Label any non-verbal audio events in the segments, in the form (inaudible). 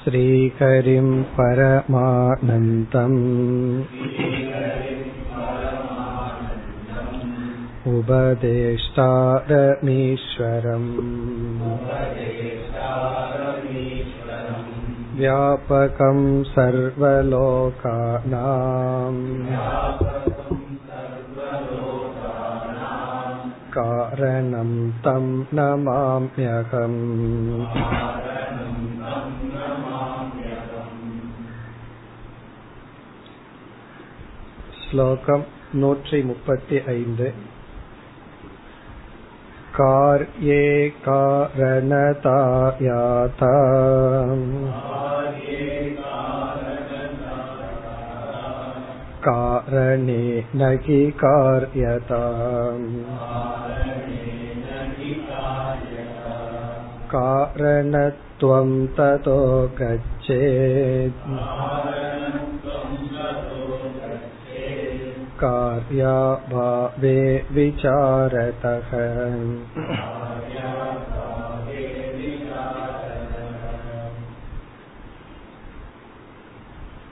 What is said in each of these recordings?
श्रीहरिं परमानन्दम् उपदेष्टारमीश्वरम् व्यापकं सर्वलोकानाम् कारणं तं नमाम्यहम् श्लोकम् नूற்றி मुपति ऐन्द् कार्ये कारणता याता कारणे न हि कार्यता कारणत्वं ततो गच्छेत् कार्याभावे विचारतः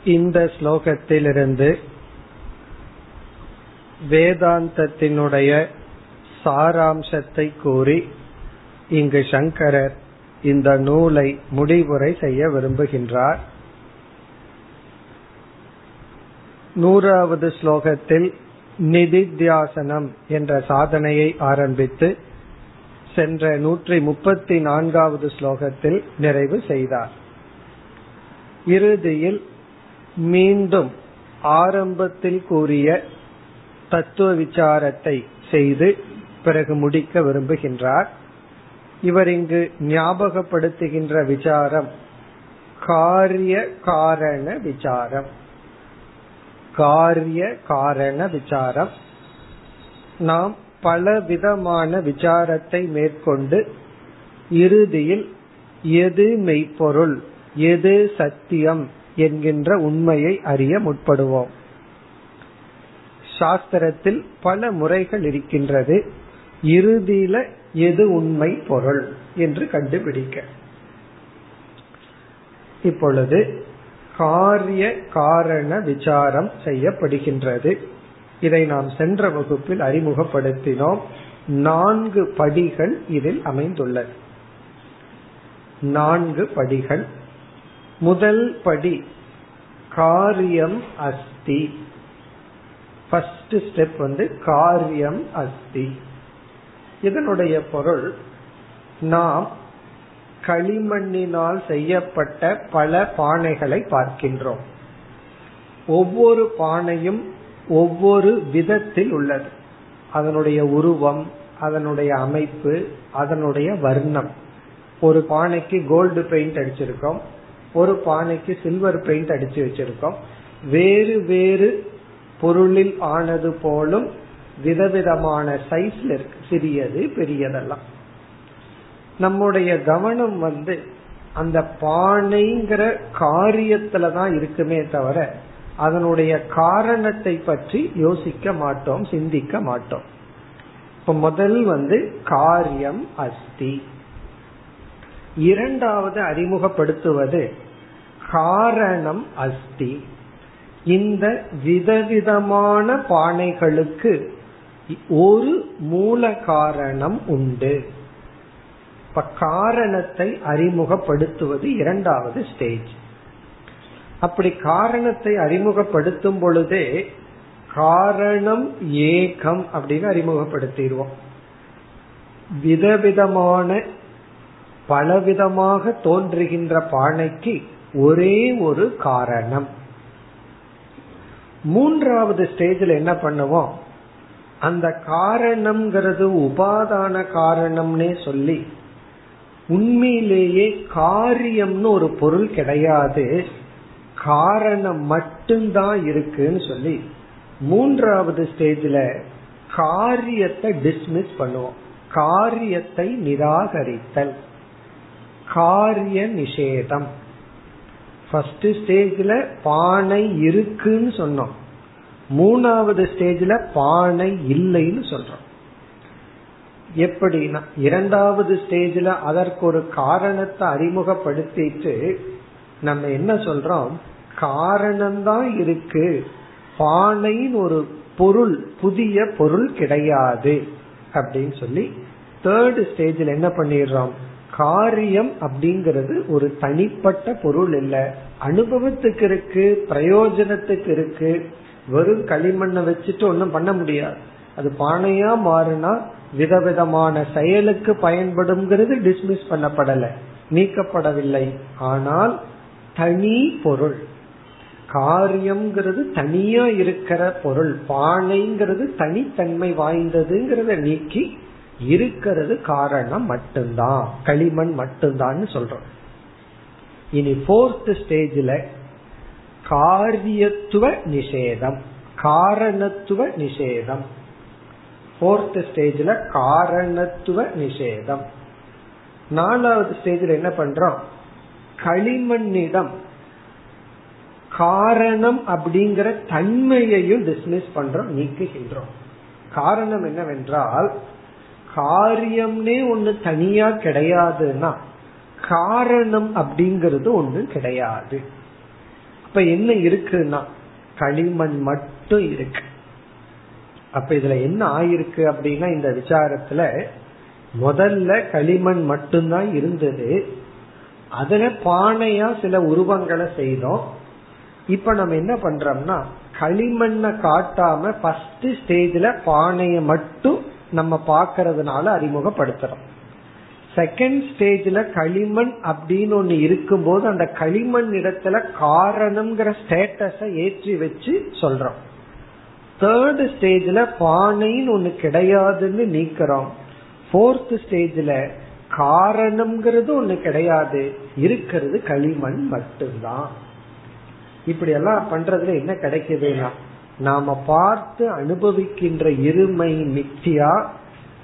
இந்த ஸ்லோகத்திலிருந்து வேதாந்தத்தினுடைய சாராம்சத்தை கூறி இங்கு சங்கரர் இந்த நூலை முடிவுரை செய்ய விரும்புகின்றார் நூறாவது ஸ்லோகத்தில் நிதித்தியாசனம் என்ற சாதனையை ஆரம்பித்து சென்ற நூற்றி முப்பத்தி நான்காவது ஸ்லோகத்தில் நிறைவு செய்தார். இறுதியில் மீண்டும் ஆரம்பத்தில் கூறிய தத்துவ விசாரத்தை செய்து பிறகு முடிக்க விரும்புகின்றார். இவர் இங்கு ஞாபகப்படுத்துகின்ற விசாரம் காரிய காரண விசாரம். காரிய காரண விசாரம். நாம் பல விதமான விசாரத்தை மேற்கொண்டு இறுதியில் எது மெய்ப்பொருள் எது சத்தியம் என்கின்ற உண்மையை அறிய முற்படுவோம். சாஸ்திரத்தில் பல முறைகள் இருக்கின்றது. இறுதியில எது உண்மை பொருள் என்று கண்டுபிடிக்க. இப்பொழுது காரிய காரண விசாரம் செய்யப்படுகின்றது. இதை நாம் சென்ற வகுப்பில் அறிமுகப்படுத்தினோம். நான்கு படிகள் இதில் அமைந்துள்ளது. நான்கு படிகள். முதல் படி காரியம் அஸ்தி. ஃபர்ஸ்ட் ஸ்டெப் வந்து காரியம் அஸ்தி. இதனுடைய பொருள் நாம் களிமண்ணினால் செய்யப்பட்ட பல பானைகளை பார்க்கின்றோம். ஒவ்வொரு பானையும் ஒவ்வொரு விதத்தில் உள்ளது. அதனுடைய உருவம் அதனுடைய அமைப்பு அதனுடைய வர்ணம். ஒரு பானைக்கு கோல்டு பெயிண்ட் அடிச்சிருக்கோம். ஒரு பானைக்கு சில்வர் பெயிண்ட் அடிச்சு வச்சிருக்கோம். வேறு வேறு பொருளில் ஆனது போலும் விதவிதமான சைஸ்ல இருக்கு. சிறியது பெரியதெல்லாம். நம்முடைய கவனம் வந்து அந்த பானைங்கிற காரியத்துல தான் இருக்குமே தவிர அதனுடைய காரணத்தை பற்றி யோசிக்க மாட்டோம் சிந்திக்க மாட்டோம். இப்ப முதல் வந்து காரியம் அஸ்தி. இரண்டாவது அறிமுகப்படுத்துவது காரணம் அஸ்தி. இந்த விதவிதமான பானைகளுக்கு ஒரு மூல காரணம் உண்டு. இப்ப காரணத்தை அறிமுகப்படுத்துவது இரண்டாவது ஸ்டேஜ் அப்படி காரணத்தை அறிமுகப்படுத்தும் பொழுதே காரணம் ஏகம் அப்படின்னு அறிமுகப்படுத்திடுவோம். விதவிதமான பலவிதமாக தோன்றுகின்ற பானைக்கு ஒரே ஒரு காரணம். மூன்றாவது ஸ்டேஜில் என்ன பண்ணுவோம்? அந்த காரணம்ங்கிறது உபாதான காரணம்னே சொல்லி உண்மையிலேயே காரியம்னு ஒரு பொருள் கிடையாது. காரணம் மட்டும்தான் இருக்குன்னு சொல்லி மூன்றாவது ஸ்டேஜ்ல காரியத்தை டிஸ்மிஸ் பண்ணுவோம். காரியத்தை நிராகரித்தல். காரிய நிஷேதம். ஃபர்ஸ்ட் ஸ்டேஜ்ல பானை இருக்குன்னு சொன்னோம். மூணாவது ஸ்டேஜ்ல பானை இல்லைன்னு சொல்றோம். எப்படின்னா இரண்டாவது ஸ்டேஜ்ல அதற்கு ஒரு காரணத்தை அறிமுகப்படுத்திட்டு நம்ம என்ன சொல்றோம்? காரணம்தான் இருக்கு. பானைன்னு ஒரு பொருள் புதிய பொருள் கிடையாது. அப்படின்னு சொல்லி தேர்ட் ஸ்டேஜில் என்ன பண்ணிடுறோம்? காரியம் அப்படிங்கிறது ஒரு தனிப்பட்ட பொருள் இல்ல. அனுபவத்துக்கு இருக்கு பிரயோஜனத்துக்கு இருக்கு. வெறும் களிமண்ணை வச்சுட்டு ஒன்னும் பண்ண முடியாது. அது பானையா மாறினா விதவிதமான செயலுக்கு பயன்படுங்கிறது டிஸ்மிஸ் பண்ணப்படல. நீக்கப்படவில்லை. ஆனால் தனி பொருள். காரியம்ங்கிறது தனியா இருக்கிற பொருள். பானைங்கிறது தனித்தன்மை வாய்ந்ததுங்கிறத நீக்கி இருக்கிறது காரணம் மட்டும்தான். களிமண் மட்டும்தான் சொல்றோம். இனி போர்த் ஸ்டேஜில் காரியத்துவ நிஷேதம். காரணத்துவ நிஷேதம். போர்த் ஸ்டேஜில் காரணத்துவ நிஷேதம். நாலாவது ஸ்டேஜில் என்ன பண்றோம்? களிமண்ணிடம் காரணம் அப்படிங்கிற தன்மையையும் டிஸ்மிஸ் பண்றோம் நீக்குகின்றோம். காரணம் என்னவென்றால் காரியம்னே ஒண்ணு தனியா கிடையாதுன்னா காரணம் அப்படிங்கிறது ஒண்ணு கிடையாது. இப்ப என்ன இருக்குன்னா களிமண் மட்டும் இருக்கு. அப்ப இதுல என்ன ஆயிருக்கு அப்படின்னா இந்த விசாரத்துல முதல்ல களிமண் மட்டும்தான் இருந்தது. அதுல பானையா சில உருவங்களை செய்தோம். இப்ப நம்ம என்ன பண்றோம்னா களிமண்ணை காட்டாம ஃபர்ஸ்ட் ஸ்டேஜ்ல பானைய மட்டும் நம்ம பாக்கிறதுனால அறிமுகப்படுத்துறோம். செகண்ட் ஸ்டேஜ்ல களிமண் அப்படின்னு ஒண்ணு இருக்கும்போது அந்த களிமண் இடத்துல காரணம்ங்கிற ஸ்டேட்டஸ ஏற்றி வச்சு சொல்றோம். தேர்ட் ஸ்டேஜ்ல பானைன்னு ஒண்ணு கிடையாதுன்னு நீக்கிறோம். போர்த் ஸ்டேஜ்ல காரணம்ங்கிறது ஒண்ணு கிடையாது. இருக்கிறது களிமண் மட்டும்தான். இப்படி எல்லாம் பண்றதுல என்ன கிடைக்குதுன்னா நாம பார்த்து அனுபவிக்கின்ற இருமை மித்தியா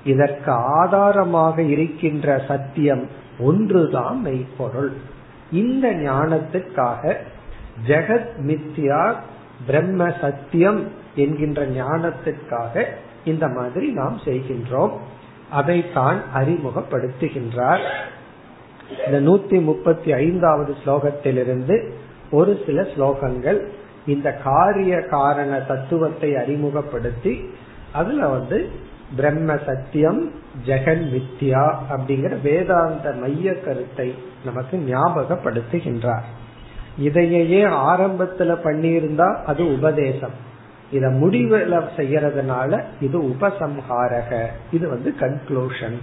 இதற்கு ஆதாரமாக இருக்கின்ற சத்தியம் ஒன்றுதான் மெய்ப்பொருள். இந்த ஞானத்துக்காக ஜெகத் மித்யா பிரம்ம சத்தியம் என்கின்ற ஞானத்திற்காக இந்த மாதிரி நாம் செய்கின்றோம். அதைத்தான் அறிமுகப்படுத்துகின்றார். இந்த நூத்தி முப்பத்தி ஐந்தாவது ஸ்லோகத்திலிருந்து ஒரு சில ஸ்லோகங்கள் இந்த காரிய காரண தத்துவத்தை அறிமுகப்படுத்தி அதுல வந்து பிரம்ம சத்தியம் ஜெகன் வித்யா அப்படிங்கிற வேதாந்த மைய கருத்தை நமக்கு ஞாபகப்படுத்துகின்றார். இதையே ஆரம்பத்துல பண்ணியிருந்தா அது உபதேசம். இத முடிவுல செய்யறதுனால இது உபசம்ஹாரக. இது வந்து கன்க்ளூஷன்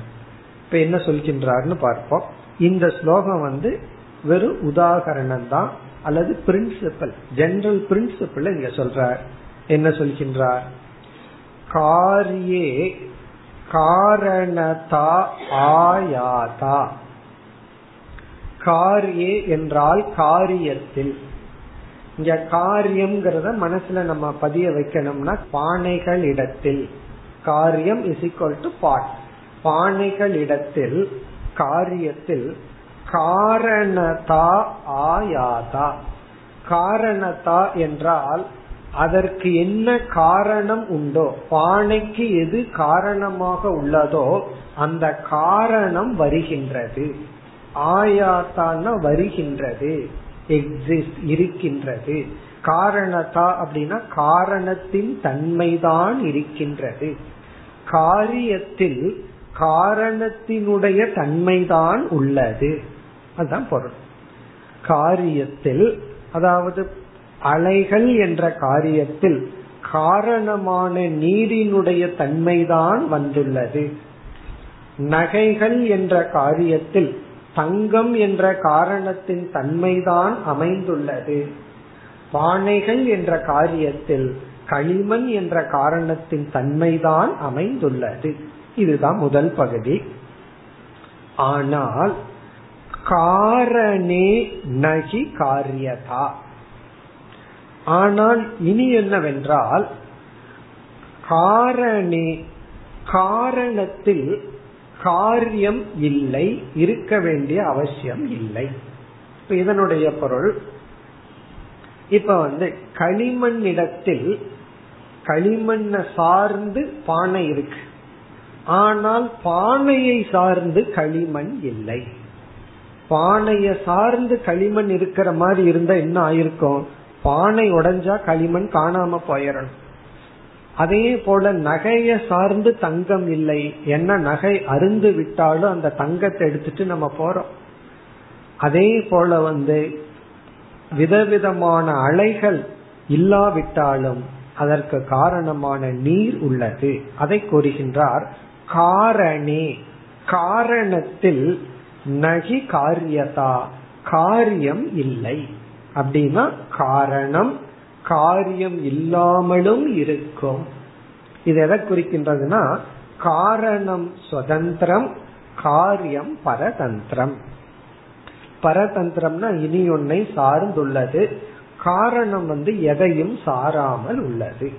இப்ப என்ன சொல்கின்றார்னு பார்ப்போம். இந்த ஸ்லோகம் வந்து வெறும் உதாகரணம் தான் அல்லது பிரின்சிபல் ஜெனரல் பிரின்சிபல் இங்க சொல்றார். என்ன சொல்கின்றார்? காரியே காரணதா ஆயாதா. காரியே என்றால் காரியத்தில். இங்க காரியம்ங்கிறத மனசுல நம்ம பதிய வைக்கணும்னா பானைகள் இடத்தில். காரியம் இஸ் ஈக்வல் டு பாட் பானைகள் இடத்தில் காரியத்தில் காரணதா ஆயாதா. காரணதா என்றால் அதற்கு என்ன காரணம் உண்டோ பானைக்கு எது காரணமாக உள்ளதோ அந்த காரணம் வருகின்றது. ஆயாத்தான வருகின்றது. எக்ஸிஸ்ட் இருக்கின்றது. காரணத்தா அப்படின்னா காரணத்தின் தன்மைதான் இருக்கின்றது. காரியத்தில் காரணத்தினுடைய தன்மைதான் உள்ளது. அதுதான் பொருள். காரியத்தில் அதாவது அலைகள் என்ற காரியத்தில் காரணமான நீரினுடைய தன்மைதான் வந்துள்ளது. நகைகள் என்ற காரியத்தில் தங்கம் என்ற காரணத்தின் தன்மைதான் அமைந்துள்ளது. பானைகள் என்ற காரியத்தில் களிமண் என்ற காரணத்தின் தன்மைதான் அமைந்துள்ளது. இதுதான் முதல் பகுதி. ஆனால் காரணே நகி காரியதா. ஆனால் இனி என்னவென்றால் காரணே காரணத்தில் காரியம் இல்லை இருக்க வேண்டிய அவசியம் இல்லை. இப்ப இதனுடைய பொருள். இப்ப வந்து களிமண் இடத்தில் களிமண்ண சார்ந்து பானை இருக்கு. ஆனால் பானையை சார்ந்து களிமண் இல்லை. பானைய சார்ந்து களிமண் இருக்கிற மாதிரி இருந்தா என்ன ஆயிருக்கும்? பானை உடைஞ்சா களிமண் காணாம போயிடணும். அதே போல நகைய சார்ந்து தங்கம் இல்லை. என்ன நகை அருந்து விட்டாலும் அந்த தங்கத்தை எடுத்துட்டு நம்ம போறோம். அதே போல வந்து விதவிதமான அலைகள் இல்லாவிட்டாலும் அதற்கு காரணமான நீர் உள்ளது. அதை கூறுகின்றார் காரணே காரணத்தில் நகி காரியதா? காரியம் இல்லை. அப்படின்னா காரணம் காரியம் இல்லாமலும் இருக்கும். இது எதை குறிக்கின்றதுன்னா காரணம் சுதந்திரம் காரியம் பரதந்திரம். பரதந்திரம்னா இனி ஒன்னை சார்ந்துள்ளது. காரணம் வந்து எதையும் சாராமல் உள்ளது.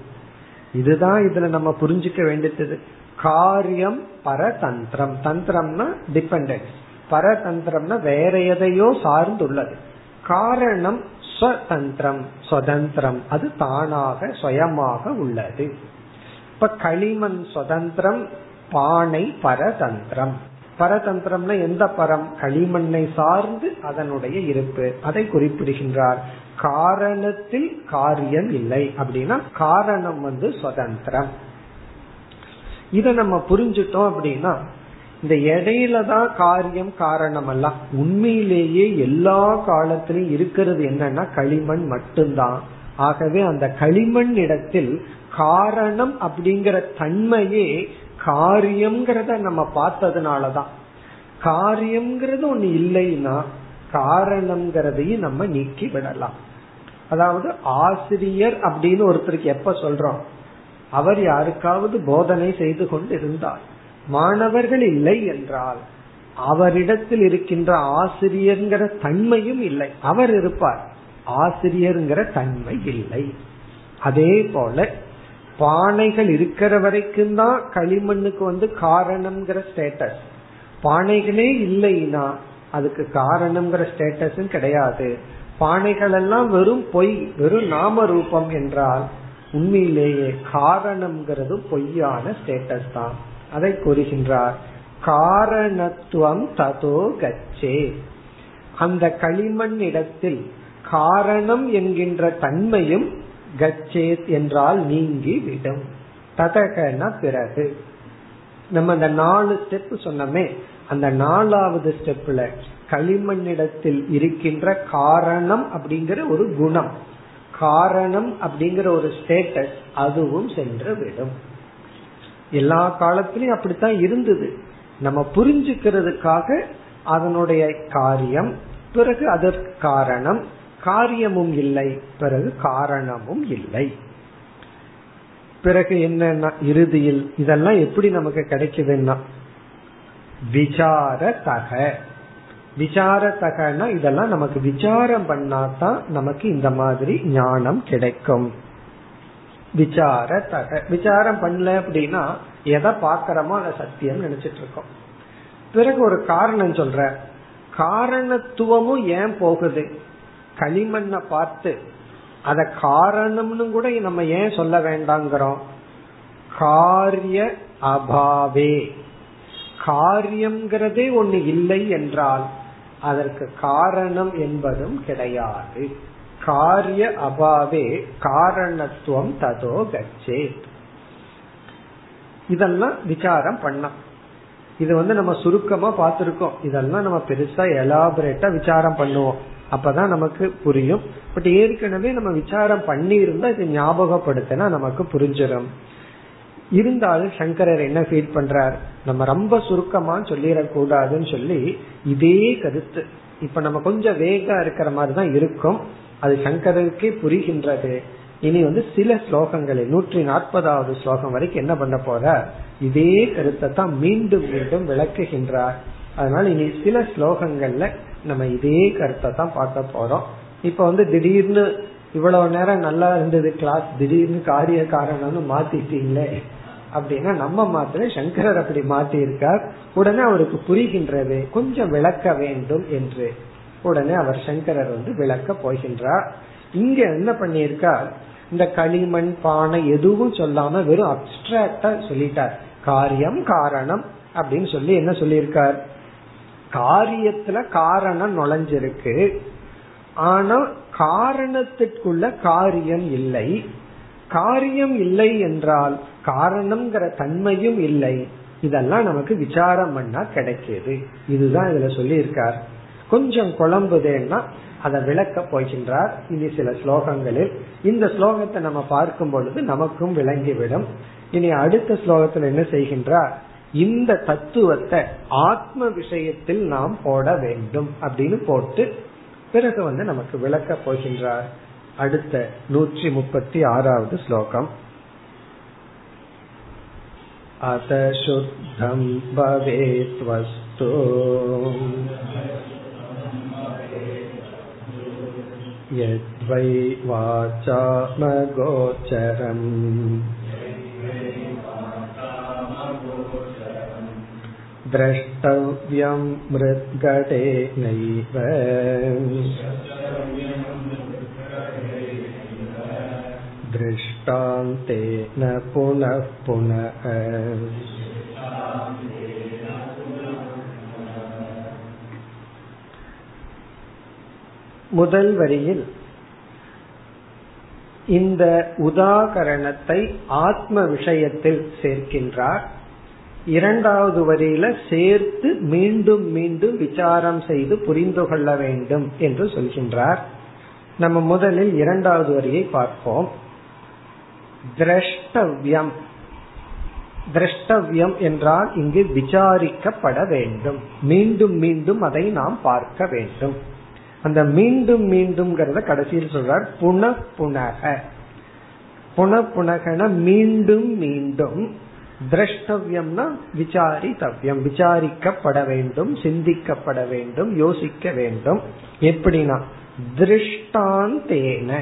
இதுதான் இதுல நம்ம புரிஞ்சுக்க வேண்டியது. காரியம் பரதந்திரம். தந்திரம்னா டிபெண்டன்ஸ் பரதந்திரம்னா வேற எதையோ சார்ந்துள்ளது. காரணம் ஸ்வதந்திரம் சுதந்திரம். அது தானாக சுயமாக உள்ளது. இப்ப களிமண் சுதந்திரம் பானை பரதந்திரம். பரதந்திரம்னா எந்த பரம்? களிமண்ணை சார்ந்து அதனுடைய இருப்பு. அதை குறிப்பிடுகின்றார். காரணத்தில் காரியம் இல்லை. அப்படின்னா காரணம் வந்து சுதந்திரம். இதை நம்ம புரிஞ்சுட்டோம் அப்படின்னா இந்த இடையில தான் காரியம் காரணம் எல்லாம் உண்மையிலேயே எல்லா காலத்திலும் இருக்கிறது என்னன்னா களிமண் மட்டும்தான். ஆகவே அந்த களிமண் இடத்தில் காரணம் அப்படிங்கிற தன்மையே காரியம்ங்கிறத நம்ம பார்த்ததுனாலதான். காரியம்ங்கிறது ஒண்ணு இல்லைன்னா காரணம்ங்கிறதையும் நம்ம நீக்கி விடலாம். அதாவது ஆசிரியர் அப்படின்னு ஒருத்தருக்கு எப்ப சொல்றோம்? அவர் யாருக்காவது போதனை செய்து கொண்டு இருந்தார் மாணவர்கள் இல்லை என்றால் அவரிடத்தில் இருக்கின்ற ஆசிரியர்ங்கிற தன்மையும் இல்லை. அவர் இருப்பார். ஆசிரியர்ங்கிற தன்மை இல்லை. அதே போல பானைகள் இருக்கிற வரைக்கும் தான் களிமண்ணுக்கு வந்து காரணம்ங்கிற ஸ்டேட்டஸ் பானைகளே இல்லைன்னா அதுக்கு காரணம்ங்கிற ஸ்டேட்டஸும் கிடையாது. பானைகள் எல்லாம் வெறும் பொய் வெறும் நாம ரூபம் என்றால் உண்மையிலேயே காரணம்ங்கிறது பொய்யான ஸ்டேட்டஸ் தான். அதை கூறுகின்றார். காரணத்துவம் ததோ கச்சே. அந்த களிமண் இடத்தில் காரணம் என்கின்ற தன்மையும் கச்சேத் என்றால் நீங்கி விடும் ததகன பிறகு. நம்ம அந்த நாலு ஸ்டெப் சொன்னோமே அந்த நாலாவது ஸ்டெப்ல களிமண்ணிடத்தில் இருக்கின்ற காரணம் அப்படிங்கிற ஒரு குணம். காரணம் அப்படிங்கிற ஒரு ஸ்டேட்டஸ் அதுவும் சென்று விடும். எல்லா காலத்திலயும் அப்படித்தான் இருந்தது. நம்ம புரிஞ்சுக்கிறதுக்காக அதனுடைய காரியம் பிறகு அதற்கு காரணம். காரியமும் இல்லை பிறகு காரணமும் இல்லை. பிறகு என்ன இறுதியில் இதெல்லாம் எப்படி நமக்கு கிடைக்குதுன்னா விசார தக விசார தகனா இதெல்லாம் நமக்கு விசாரம் பண்ணாதான் நமக்கு இந்த மாதிரி ஞானம் கிடைக்கும். விசார தக விசாரம் பண்ணல அப்படின்னா எதை பாக்கிறோமோ அதை சத்தியம் நினைச்சிட்டு இருக்கோம். பிறகு ஒரு காரணம் சொல்ற. காரணத்துவமும் ஏன் போகுது? களிமண்ணை பார்த்து அத காரணம்னு கூட நம்ம ஏன் சொல்ல வேண்டாங்கிறோம்? காரிய அபாவே. காரியம்ங்கிறதே ஒண்ணு இல்லை என்றால் அதற்கு காரணம் என்பதும் கிடையாது. காரிய அபாவே காரணத்துவம் ததோ கச்சே. இதெல்லாம் விசாரம் பண்ணலாம். இது வந்து நம்ம சுருக்கமா பார்த்திருக்கோம். இதெல்லாம் நம்ம பெருசா எலாபரேட்டா விசாரம் பண்ணுவோம். அப்பதான் நமக்கு புரியும். பட் ஏற்கனவே நம்ம விசாரம் பண்ணி இருந்தா இது ஞாபகப்படுத்தினா நமக்கு புரிஞ்சிடும். இருந்தாலும் சங்கரர் என்ன ஃபீல் பண்றார்? நம்ம ரொம்ப சுருக்கமா சொல்லிடக்கூடாதுன்னு சொல்லி இதே கருத்து. இப்ப நம்ம கொஞ்சம் வேகா இருக்கிற மாதிரி தான் இருக்கும். அது சங்கரருக்கே புரிகின்றது. இனி வந்து சில ஸ்லோகங்களில் நூற்றி நாற்பதாவது ஸ்லோகம் வரைக்கும் என்ன பண்ண போற? இதே கருத்தை தான் மீண்டும் மீண்டும் விளக்குகின்றார். அதனால இனி சில ஸ்லோகங்கள்ல நம்ம இதே கருத்தை தான் பார்க்க போறோம். இப்ப வந்து திடீர்னு இவ்வளவு நேரம் நல்லா இருந்தது கிளாஸ் திடீர்னு காரிய காரணம்னு மாத்திட்டீங்களே அப்படின்னா நம்ம மாத்திர சங்கரர் அப்படி மாத்தி இருக்கார் உடனே அவருக்கு புரிகின்றது. கொஞ்சம் விளக்க வேண்டும் என்று. உடனே அவர் சங்கரர் வந்து விளக்க போகின்றார். இங்க என்ன பண்ணியிருக்கார்? இந்த களிமண் பானை எதுவும் சொல்லாம வெறும் அப்டிராக்டா சொல்லிட்டார். காரியம் காரணம் அப்படின்னு சொல்லி என்ன சொல்லியிருக்கார்? காரியத்துல காரணம் நுழைஞ்சிருக்கு. ஆனா காரணத்திற்குள்ள காரியம் இல்லை. காரியம் இல்லை என்றால் காரணம்ங்கிற தன்மையும் இல்லை. இதெல்லாம் நமக்கு விசாரம் பண்ணா கிடைக்கிது. இதுதான் இதுல சொல்லி இருக்கார் கொஞ்சம் குழம்புதேன்னா அதை விளக்க போகின்றார் இனி சில ஸ்லோகங்களில் இந்த ஸ்லோகத்தை நம்ம பார்க்கும் பொழுது நமக்கும் விளங்கிவிடும் இனி அடுத்த ஸ்லோகத்தில் என்ன செய்கின்றார் இந்த தத்துவத்தை ஆத்ம விஷயத்தில் நாம் போட வேண்டும் அப்படின்னு போட்டு பிறகு வந்து நமக்கு விளக்க போகின்றார் அடுத்த நூற்றி முப்பத்தி ஆறாவது ஸ்லோகம் अत शुद्धं भवेत् वस्तु यद्वै वाचामगोचरम् द्रष्टव्यं मृद्गटेनैव दृष्टान्तेन पुनः पुनः முதல் வரியில் இந்த உதாகரணத்தை ஆத்ம விஷயத்தில் சேர்க்கின்றார். இரண்டாவது வரியில சேர்த்து மீண்டும் மீண்டும் விசாரம் செய்து புரிந்து கொள்ள வேண்டும் என்று சொல்கின்றார். நம்ம முதலில் இரண்டாவது வரியை பார்ப்போம். திரஷ்டவ்யம். திரஷ்டவ்யம் என்றால் இங்கு விசாரிக்கப்பட வேண்டும். மீண்டும் மீண்டும் அதை நாம் பார்க்க வேண்டும். அந்த மீண்டும் மீண்டும் கடைசியில் சொல்றார் புன புனக. புன புனகன மீண்டும் மீண்டும் திரஷ்டவியம்னா விசாரித்தவ்யம் விசாரிக்கப்பட வேண்டும் சிந்திக்கப்பட வேண்டும் யோசிக்க வேண்டும். எப்படின்னா திருஷ்டாந்தேன.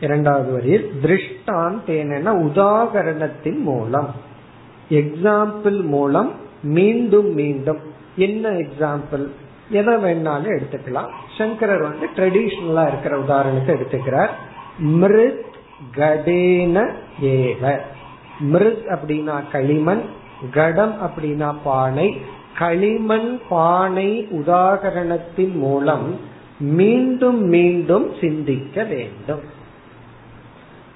இரண்டாவது வரியில் திருஷ்டாந்தேன உதாகரணத்தின் மூலம் எக்ஸாம்பிள் மூலம் மீண்டும் மீண்டும். என்ன எக்ஸாம்பிள் எதை வேணாலும் எடுத்துக்கலாம். சங்கரர் வந்து ட்ரெடிஷ்னலா இருக்கிற உதாரணத்தை எடுத்துக்கிறார். மிருத் கடேன ஏவ. மிருத் அப்படின்னா களிமண் கடம் அப்படின்னா பானை. களிமண் பானை உதாகரணத்தின் மூலம் மீண்டும் மீண்டும் சிந்திக்க வேண்டும்.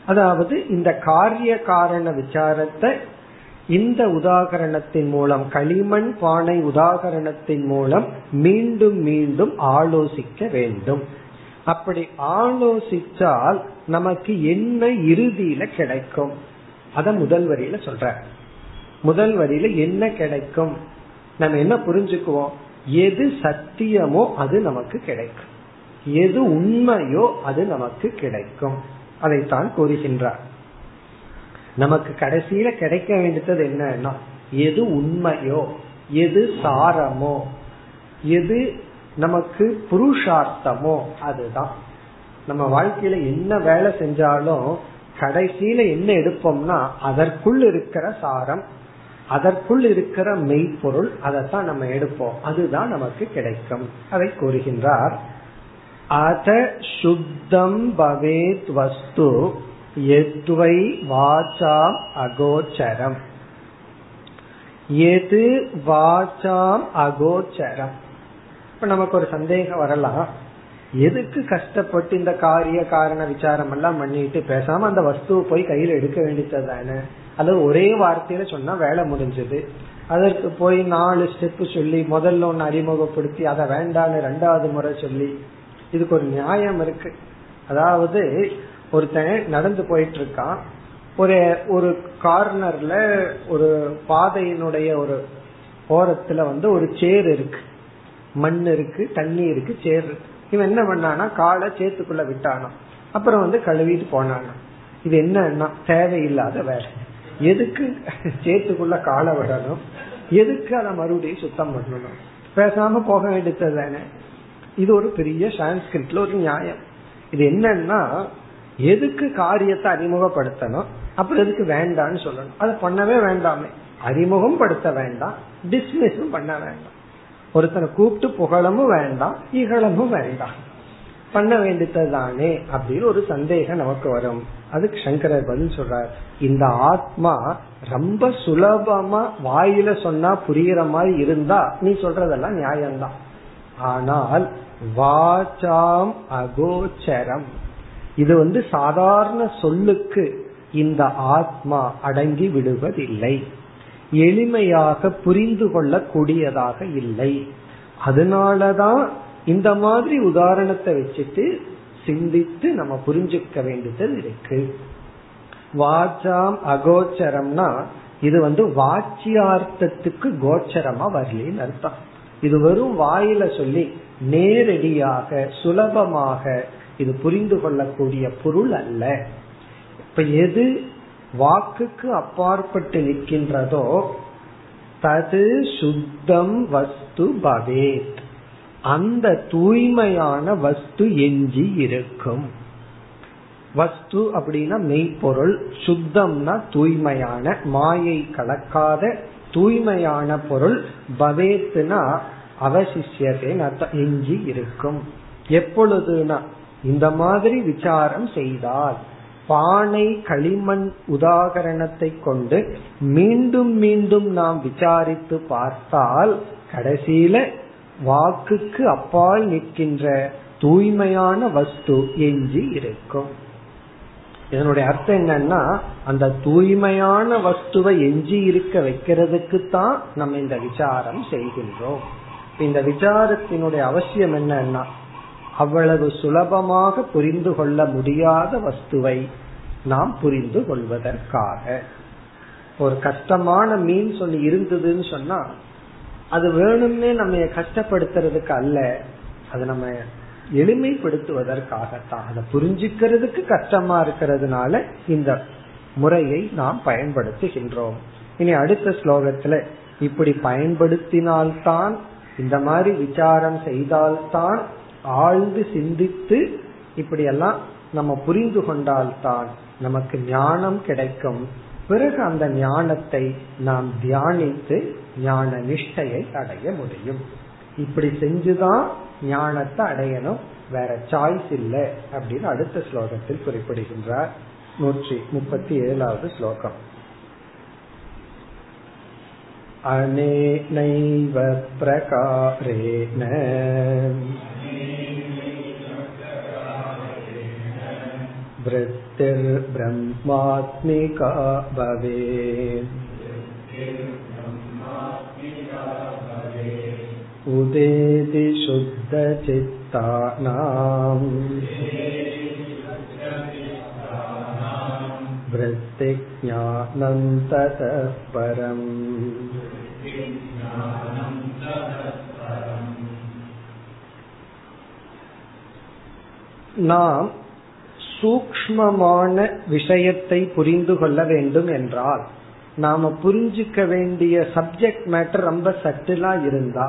அதாவது இந்த காரிய காரண விசாரத்தை இந்த உதாகரணத்தின் மூலம் களிமண் பானை உதாகரணத்தின் மூலம் மீண்டும் மீண்டும் ஆலோசிக்க வேண்டும். அப்படி ஆலோசிச்சால் நமக்கு என்ன இறுதியில கிடைக்கும்? அத முதல் வரியில சொல்ற. முதல் வரியில என்ன கிடைக்கும்? நம்ம என்ன புரிஞ்சுக்குவோம்? எது சத்தியமோ அது நமக்கு கிடைக்கும். எது உண்மையோ அது நமக்கு கிடைக்கும். அதைத்தான் கூறுகின்றார். நமக்கு கடைசியில கிடைக்க வேண்டியது என்னன்னா எது உண்மையோ எது சாரமோ எது நமக்கு புருஷார்த்தமோ அதுதான். நம்ம வாழ்க்கையில என்ன வேலை செஞ்சாலும் கடைசியில என்ன எடுப்போம்னா அதற்குள் இருக்கிற சாரம் அதற்குள் இருக்கிற மெய்ப்பொருள் அதைத்தான் நம்ம எடுப்போம். அதுதான் நமக்கு கிடைக்கும். அதை கூறுகின்றார். அத சுத்தம் பவேத் வஸ்து எத்வை வாசாம் அகோச்சரம். எது வாசாம் அகோச்சரம். இப்ப நமக்கு ஒரு சந்தேகம் வரலாம். எதுக்கு கஷ்டப்பட்டு இந்த காரிய காரண விசாரம் எல்லாம் பண்ணிட்டு பேசாம அந்த வஸ்துவை போய் கையில எடுக்க வேண்டியது தானே அல்லது ஒரே வார்த்தையில சொன்னா வேலை முடிஞ்சது. அதற்கு போய் நாலு ஸ்டெப் சொல்லி முதல்ல ஒன்னு அறிமுகப்படுத்தி அதை வேண்டான்னு ரெண்டாவது முறை சொல்லி இதுக்கு ஒரு நியாயம் இருக்கு. அதாவது ஒருத்தன் நடந்து போயிட்டு இருக்கான் ஒரு ஒரு கார்னர்ல ஒரு பாதையினுடைய ஒரு ஓரத்துல வந்து ஒரு சேர் இருக்கு. மண் இருக்கு தண்ணி இருக்கு சேர் இருக்கு. இவன் என்ன பண்ணானா காலை சேத்துக்குள்ள விட்டானா அப்புறம் வந்து கழுவிட்டு போனானா இது என்னன்னா தேவையில்லாத வேலை. எதுக்கு சேத்துக்குள்ள காலை விடணும்? எதுக்கு அதை மறுபடியும் சுத்தம் பண்ணணும்? பேசாம போக வேண்டியது தானே இது ஒரு பெரிய சான்ஸ்கிரிட்ல ஒரு நியாயம். இது என்னன்னா எதுக்கு காரியத்தை அறிமுகப்படுத்தணும்? அப்புறம் எதுக்கு வேண்டாம்னு சொல்லணும். அதை பண்ணவே வேண்டாமே. அறிமுகம் படுத்த வேண்டாம். டிஸ்மிஸும் பண்ண வேண்டாம். ஒருத்தனை கூப்பிட்டு புகழமும் வேண்டாம் இகழமும் வேண்டாம். பண்ண வேண்டியது தானே அப்படின்னு ஒரு சந்தேகம் நமக்கு வரும். அதுக்கு சங்கரர் பதில் சொல்றார். இந்த ஆத்மா ரொம்ப சுலபமா வாயில சொன்னா புரியுற மாதிரி இருந்தா நீ சொல்றதெல்லாம் நியாயம்தான். ஆனால் வாசாம் அகோச்சரம். இது வந்து சாதாரண சொல்லுக்கு இந்த ஆத்மா அடங்கி விடுவதில்லை. எளிமையாக புரிந்து கொள்ளக்கூடியதாக இல்லை. அதனாலதான் இந்த மாதிரி உதாரணத்தை வச்சுட்டு சிந்தித்து நம்ம புரிஞ்சுக்க வேண்டியது இருக்கு. வாச்சாம் அகோச்சரம்னா இது வந்து வாச்சியார்த்தத்துக்கு கோச்சரமா வரலன்னு அர்த்தம். இது வெறும் வாயில சொல்லி நேரடியாக சுலபமாக இது புரிந்து கொள்ளக்கூடிய பொருள் அல்ல. இப்ப எது வாக்குக்கு அப்பாற்பட்டு நிற்கின்றதோ தது சுத்தம் வஸ்து பவேத். அந்த தூய்மையான வஸ்து எஞ்சி இருக்கும். வஸ்து அப்படின்னா மெய்ப்பொருள் சுத்தம்னா தூய்மையான மாயை கலக்காத தூய்மையான பொருள் பவேத்துனா அவசிஷியத்தை எஞ்சி இருக்கும். எப்பொழுதுனா இந்த மாதிரி விசாரம் செய்தால் பானை களிமண் உதாகரணத்தை கொண்டு மீண்டும் மீண்டும் நாம் விசாரித்து பார்த்தால் கடைசியில வாக்குக்கு அப்பால் நிற்கின்ற தூய்மையான வஸ்து எஞ்சி இருக்கும். இதனுடைய அர்த்தம் என்னன்னா அந்த தூய்மையான வஸ்துவை எஞ்சி இருக்க வைக்கிறதுக்கு தான் நம்ம இந்த விசாரம் செய்கின்றோம். இந்த விசாரத்தினுடைய அவசியம் என்னன்னா அவ்வளவு சுலபமாக புரிந்து கொள்ள முடியாத வஸ்துவை நாம் புரிந்து கொள்வதற்காக. ஒரு கஷ்டமான மீன் சொல்லி இருந்ததுன்னு சொன்னா அது வேணும்னே நம்ம கஷ்டப்படுத்துறதுக்கு அல்ல அது நம்ம எளிமைப்படுத்துவதற்காகத்தான். அதை புரிஞ்சுக்கிறதுக்கு கஷ்டமா இருக்கிறதுனால இந்த முறையை நாம் பயன்படுத்துகின்றோம். இனி அடுத்த ஸ்லோகத்துல இப்படி பயன்படுத்தினால்தான் இந்த மாதிரி விசாரம் செய்தால்தான் ஆழ்ந்து சிந்தித்து இப்படியெல்லாம் நம்ம புரிந்து கொண்டால்தான் நமக்கு ஞானம் கிடைக்கும். பிறகு அந்த ஞானத்தை நாம் தியானித்து ஞான நிஷ்டையை அடைய முடியும். இப்படி செஞ்சுதான் ஞானத்தை அடையணும். வேற சாய்ஸ் இல்லை அப்படின்னு அடுத்த ஸ்லோகத்தில் குறிப்பிடுகின்றார். நூற்றி முப்பத்தி ஏழாவது ஸ்லோகம். अनेनैव प्रकारेण वृत्तिर्ब्रह्मात्मिका भवेत् उदेति शुद्धचित्तानाम् वृत्तिज्ञानं ततः परम् நாம் சூக்மமான விஷயத்தை புரிந்து கொள்ள வேண்டும் என்றால் நாம புரிஞ்சுக்க வேண்டிய சப்ஜெக்ட் மேட்டர் ரொம்ப சட்டிலா இருந்தா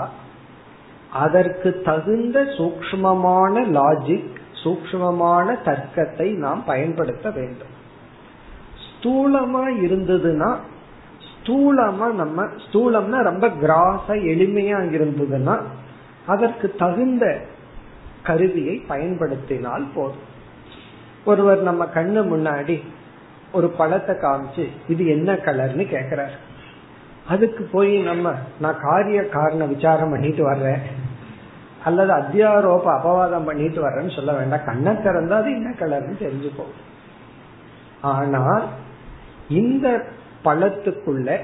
அதற்கு தகுந்த சூக்மமான லாஜிக் சூக்மமான தர்க்கத்தை நாம் பயன்படுத்த வேண்டும் ஸ்தூலமா இருந்ததுன்னா ஸ்தூலமா நம்ம ஸ்தூலம்னா ரொம்ப கிராஸா எளிமையா இருந்ததுன்னா அதற்கு தகுந்த கருவியை பயன்படுத்தினால் போதும். ஒருவர் நம்ம கண்ணு முன்னாடி ஒரு பழத்தை காமிச்சு இது என்ன கலர்னு கேக்குறாரு. அதுக்கு போய் நம்ம நான் காரிய காரண விசாரம் பண்ணிட்டு வர்றேன். அல்லது அத்தியாரோப அபவாதம் பண்ணிட்டு வர்றேன்னு சொல்ல வேண்டாம். கண்ணை திறந்தா அது என்ன கலர்னு தெரிஞ்சுப்போம் ஆனால் இந்த பழத்துக்குள்ள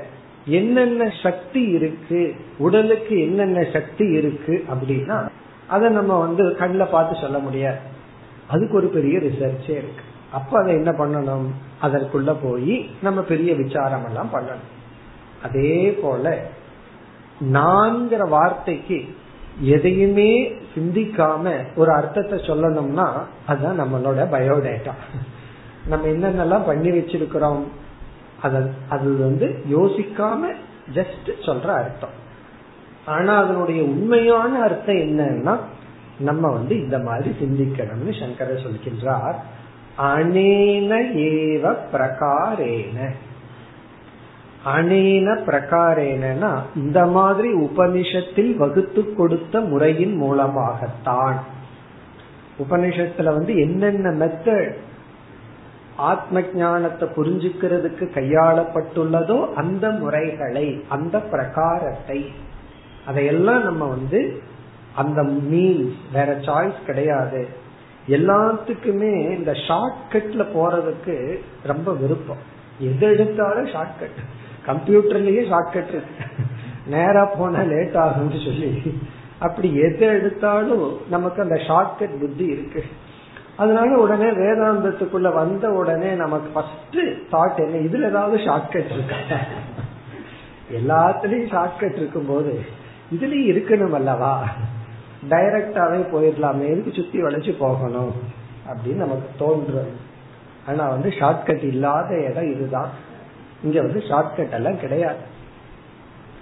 என்னென்ன சக்தி இருக்கு உடலுக்கு என்னென்ன சக்தி இருக்கு அப்படின்னா அதை நம்ம வந்து கண்ணில் பார்த்து சொல்ல முடியாது. அதுக்கு ஒரு பெரிய ரிசர்ச்சே இருக்கு. அப்ப அதை என்ன பண்ணணும்? அதற்குள்ள போய் நம்ம பெரிய விசாரம் எல்லாம் பண்ணணும். அதே போல நான்கிற வார்த்தைக்கு எதையுமே சிந்திக்காம ஒரு அர்த்தத்தை சொல்லணும்னா அதுதான் நம்மளோட பயோடேட்டா. நம்ம என்னென்னலாம் பண்ணி வச்சிருக்கிறோம்? அது வந்து யோசிக்காம ஜஸ்ட் சொல்ற அர்த்தம். ஆனா அதனுடைய உண்மையான அர்த்தம் என்னன்னா நம்ம வந்து இந்த மாதிரி சிந்திக்கணும்னு சங்கரர் சொல்கின்றார். அனேன ஏவ பிரகாரேன. அனேன பிரகாரேனா இந்த மாதிரி உபனிஷத்தில் வகுத்து கொடுத்த முறையின் மூலமாகத்தான். உபனிஷத்துல வந்து என்னென்ன மெத்தட் ஆத்ம ஞானத்தை புரிஞ்சுக்கிறதுக்கு கையாளப்பட்டுள்ளதோ அந்த முறைகளை அந்த பிரகாரத்தை. அதையெல்லாம் நம்ம வந்து அந்த மீன்ஸ் வேற சாய்ஸ் கிடையாது. எல்லாத்துக்குமே இந்த ஷார்ட் கட்ல போறதுக்கு ரொம்ப விருப்பம். எது எடுத்தாலும் ஷார்ட் கட் கம்ப்யூட்டர்லயே ஷார்ட் கட் இருக்கு நேரா போனா லேட் ஆகும்னு சொல்லி. அப்படி எது எடுத்தாலும் நமக்கு அந்த ஷார்ட் கட் புத்தி இருக்கு. அதனால உடனே வேதாந்தத்துக்குள்ள வந்த உடனே நமக்கு ஃபர்ஸ்ட் தாட் என்ன? இதுல ஏதாவது ஷார்ட் கட் இருக்கா? எல்லாத்துலயும் ஷார்ட்கட் இருக்கும் போது இதுலயும் இருக்கணும் அல்லவா? டைரக்டாவே போயிடலாமே எதுக்கு சுத்தி வளைச்சு போகணும் அப்படின்னு நமக்கு தோன்றும். ஆனா வந்து ஷார்ட்கட் இல்லாத இடம் இதுதான். இங்க வந்து ஷார்ட்கட் எல்லாம் கிடையாது.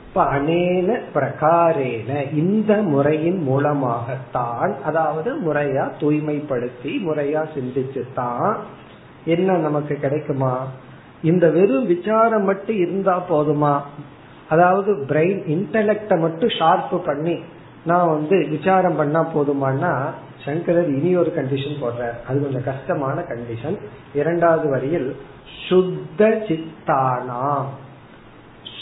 இப்ப அனேன பிரகாரேன இந்த முறையின் மூலமாகத்தான் அதாவது முறையா தூய்மைப்படுத்தி முறையா சிந்திச்சுத்தான் என்ன நமக்கு கிடைக்குமா? இந்த வெறும் விசாரம் மட்டும் இருந்தா போதுமா? அதாவது பிரெயின் இன்டலெக்ட மட்டும் ஷார்ப் பண்ணி நான் வந்து விசாரம் பண்ணா போதுமானா சங்கரர் இனி ஒரு கண்டிஷன் போடுறார். அது கொஞ்சம் கஷ்டமான கண்டிஷன் இரண்டாவது வரியில் சுத்த சித்தானாம்.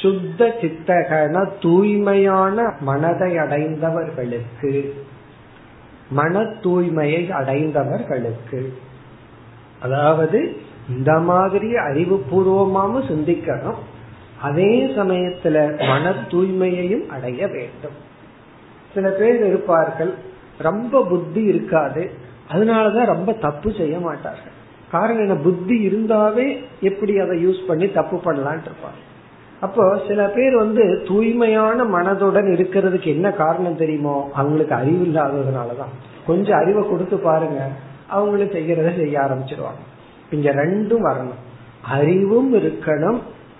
சுத்த சித்தகன தூய்மையான மனதை அடைந்தவர்களுக்கு. மன தூய்மையை அடைந்தவர்களுக்கு. அதாவது இந்த மாதிரி அறிவுபூர்வமாவும் சிந்திக்கணும். அதே சமயத்துல மன தூய்மையையும் அடைய வேண்டும். சில பேர் இருப்பார்கள் ரொம்ப புத்தி இருக்காது அதனாலதான் ரொம்ப தப்பு செய்ய மாட்டார்கள். காரணம் என்ன? புத்தி இருந்தாவே எப்படி அதை யூஸ் பண்ணி தப்பு பண்ணலான் இருப்பாங்க. அப்போ சில பேர் வந்து தூய்மையான மனதுடன் இருக்கிறதுக்கு என்ன காரணம் தெரியுமோ? அவங்களுக்கு அறிவு இல்லாததுனாலதான் கொஞ்சம் அறிவை கொடுத்து பாருங்க. அவங்களும் செய்யறத செய்ய ஆரம்பிச்சிருவாங்க. இங்க ரெண்டும் வரணும். அறிவும் இருக்கணும்.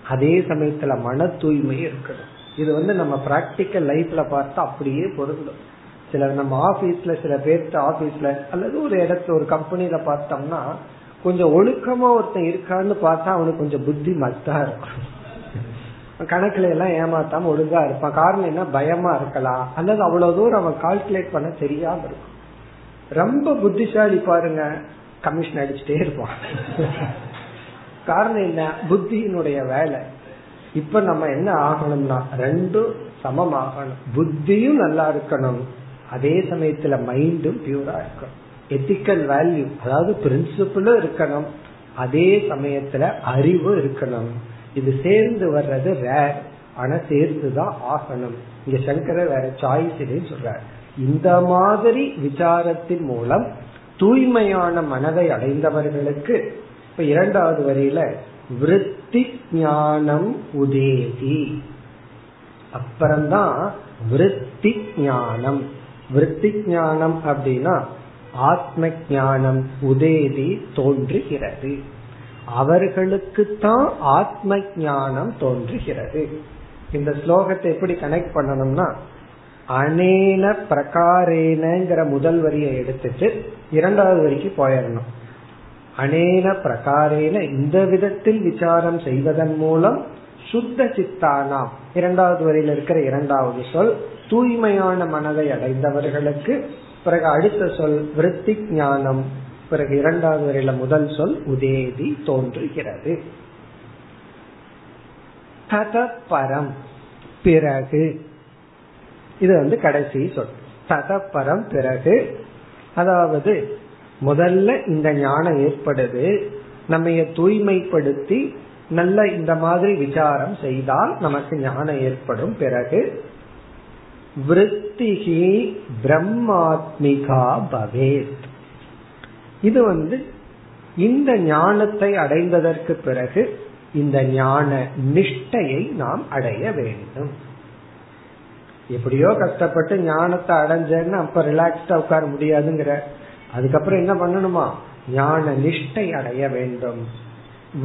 அதே சமயத்துல மன தூய்மை இருக்கணும். இது வந்து நம்ம பிராக்டிக்கல் லைஃப்ல பார்த்தா அப்படியே பொருந்தும். சில நம்ம ஆபீஸ்ல சில பேர்த்த ஆபீஸ்ல அல்லது ஒரு இடத்துல ஒரு கம்பெனில பார்த்தோம்னா கொஞ்சம் ஒழுக்கமா ஒருத்தன் இருக்கான்னு பார்த்தா அவனுக்கு கொஞ்சம் புத்தி மத்தா இருக்கும். கணக்குல எல்லாம் ஏமாத்தாம ஒழுங்கா இருப்பான். காரணம் என்ன? பயமா இருக்கலாம். அல்லது அவ்வளவு தூரம் அவன் கால்குலேட் பண்ண தெரியாம இருக்கும். ரொம்ப புத்திசாலி பாருங்க. கமிஷன் அடிச்சுட்டே இருப்பான். காரணம் என்ன? புத்தியினுடைய வேலை. இப்ப நம்ம என்ன ஆகணும்னா ரெண்டும் சமம் ஆகணும் புத்தியும் நல்லா இருக்கணும். அதே சமயத்துல மைண்டும் பியூரா இருக்கணும். எத்திக்கல் வேல்யூ அதாவது பிரின்சிபிளும் இருக்கணும். அதே சமயத்துல அறிவும் இருக்கணும். இது சேர்ந்து வர்றது ரேர் ஆனா சேர்ந்துதான் ஆகணும். இங்க சங்கர வேற சாய்ஸ் இல்லைன்னு சொல்றாரு. இந்த மாதிரி விசாரத்தின் மூலம் தூய்மையான மனதை அடைந்தவர்களுக்கு இப்ப இரண்டாவது வரியில விருத்தி ஞானம் உதேதி. அப்புறம்தான் விருத்தி ஞானம். விருத்தி ஞானம் அப்படின்னா ஆத்ம ஞானம் உதேதி தோன்றுகிறது. அவர்களுக்கு தான் ஆத்ம ஞானம் தோன்றுகிறது. இந்த ஸ்லோகத்தை எப்படி கனெக்ட் பண்ணணும்னா அனேன பிரகாரேனங்கிற முதல் வரியை எடுத்துட்டு இரண்டாவது வரிக்கு போயிடணும். அனேன பிரகாரேன இந்த விதத்தில் விசாரம் செய்வதன் மூலம் சுத்த சித்தானாம். இரண்டாவது வரியில் இருக்கிற இரண்டாவது சொல் தூய்மையான மனதை அடைந்தவர்களுக்கு பிறகு அடுத்த சொல் விருத்தி ஞானம். பிறகு இரண்டாவது வரையில முதல் சொல் உதேதி தோன்றுகிறது. ததப்பரம். பிறகு. இது வந்து கடைசி சொல். ததப்பரம் பிறகு. அதாவது முதல்ல இந்த ஞானம் ஏற்படுது. நம்ம தூய்மைப்படுத்தி நல்ல இந்த மாதிரி விசாரம் செய்தால் நமக்கு ஞானம் ஏற்படும். பிறகு விருத்திகி பிரம்மாத்மிகா பவேத். இது வந்து இந்த ஞானத்தை அடைந்ததற்கு பிறகு இந்த ஞான நிஷ்டையை நாம் அடைய வேண்டும். எப்படியோ கஷ்டப்பட்டு ஞானத்தை அடைஞ்சேன்னு அப்ப ரிலாக்ஸ்டா உட்கார முடியாதுங்கிற. அதுக்கப்புறம் என்ன பண்ணணுமா? ஞான நிஷ்டை அடைய வேண்டும்.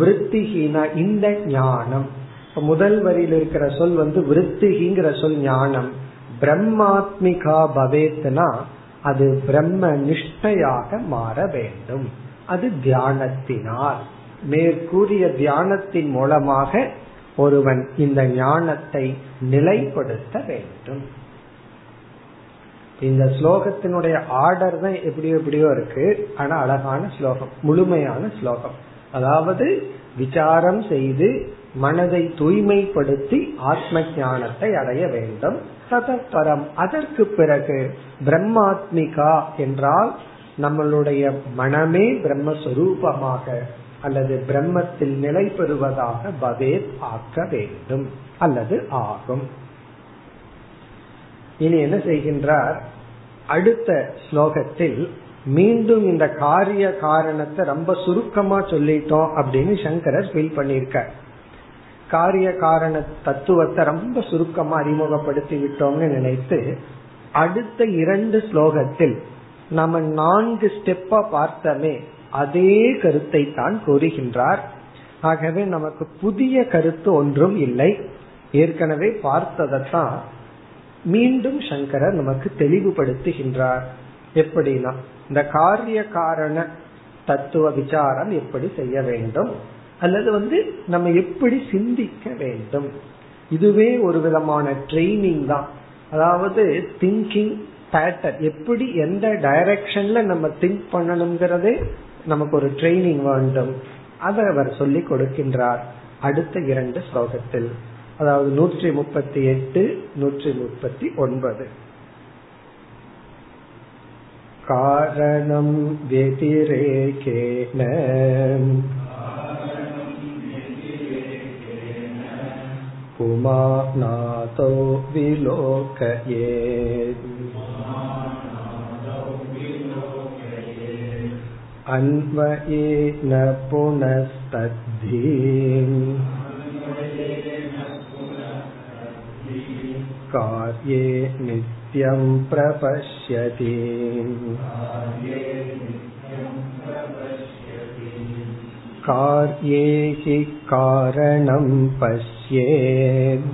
விருத்திஹீனா இந்த ஞானம். முதல் வரியில் இருக்கிற சொல் வந்து விருத்திகிங்கிற சொல் ஞானம். பிரம்மாத்மிகா பவேத்னா அது பிரம்ம நிஷ்டையாக மாற வேண்டும். அது தியானத்தினால். மேற்கூறிய தியானத்தின் மூலமாக ஒருவன் இந்த ஞானத்தை நிலைப்படுத்த வேண்டும். இந்த ஸ்லோகத்தினுடைய ஆர்டர் தான் எப்படியோ எப்படியோ இருக்கு. ஆனா அழகான ஸ்லோகம் முழுமையான ஸ்லோகம். அதாவது விசாரம் செய்து மனதை தூய்மைப்படுத்தி ஆத்ம ஞானத்தை அடைய வேண்டும். ததப்பரம் அதற்கு பிறகு பிரம்மாத்மிகா என்றால் நம்மளுடைய மனமே பிரம்மஸ்வரூபமாக அல்லது பிரம்மத்தில் நிலை பெறுவதாக பவேத் ஆக்க வேண்டும். அல்லது ஆகும். இனி என்ன செய்கின்றார்? அடுத்த ஸ்லோகத்தில் மீண்டும் இந்த காரிய காரணத்தை ரொம்ப சுருக்கமா சொல்லிட்டோம் அப்படின்னு சங்கரர் ஃபீல் பண்ணியிருக்கார். காரிய காரண தத்துவத்தை ரொம்ப சுருக்கமா அறிமுகப்படுத்தி விட்டோம்னு நினைத்து அடுத்த இரண்டு ஸ்லோகத்தில் நம்ம நான்கு ஸ்டெப்பா பார்த்தமே அதே கருத்தை தான் கூறுகின்றார். ஆகவே நமக்கு புதிய கருத்து ஒன்றும் இல்லை. ஏற்கனவே பார்த்ததைத்தான் மீண்டும் சங்கரர் நமக்கு தெளிவுபடுத்துகின்றார். எப்படின்னா இந்த காரிய காரண தத்துவ விசாரம் எப்படி செய்ய வேண்டும்? அல்லது வந்து நம்ம எப்படி சிந்திக்க வேண்டும் இதுவே ஒரு விதமான ட்ரைனிங் தான் அதாவது திங்கிங் பேட்டர்ன் எப்படி எந்த டைரக்ஷன்ல நம்ம திங்க் பண்ணணுங்கிறதே நமக்கு ஒரு ட்ரைனிங் வேண்டும் அதை அவர் சொல்லி கொடுக்கின்றார் அடுத்த இரண்டு ஸ்லோகத்தில் அதாவது நூற்றி முப்பத்தி எட்டு நூற்றி முப்பத்தி ஒன்பது காரணம் व्यतिरेकेन पुमानातो विलोकयेत् अन्वयेन पुनस्तद्धीम् कार्ये नित्यं प्रपश्यति कार्ये हि कारणं पश्येत्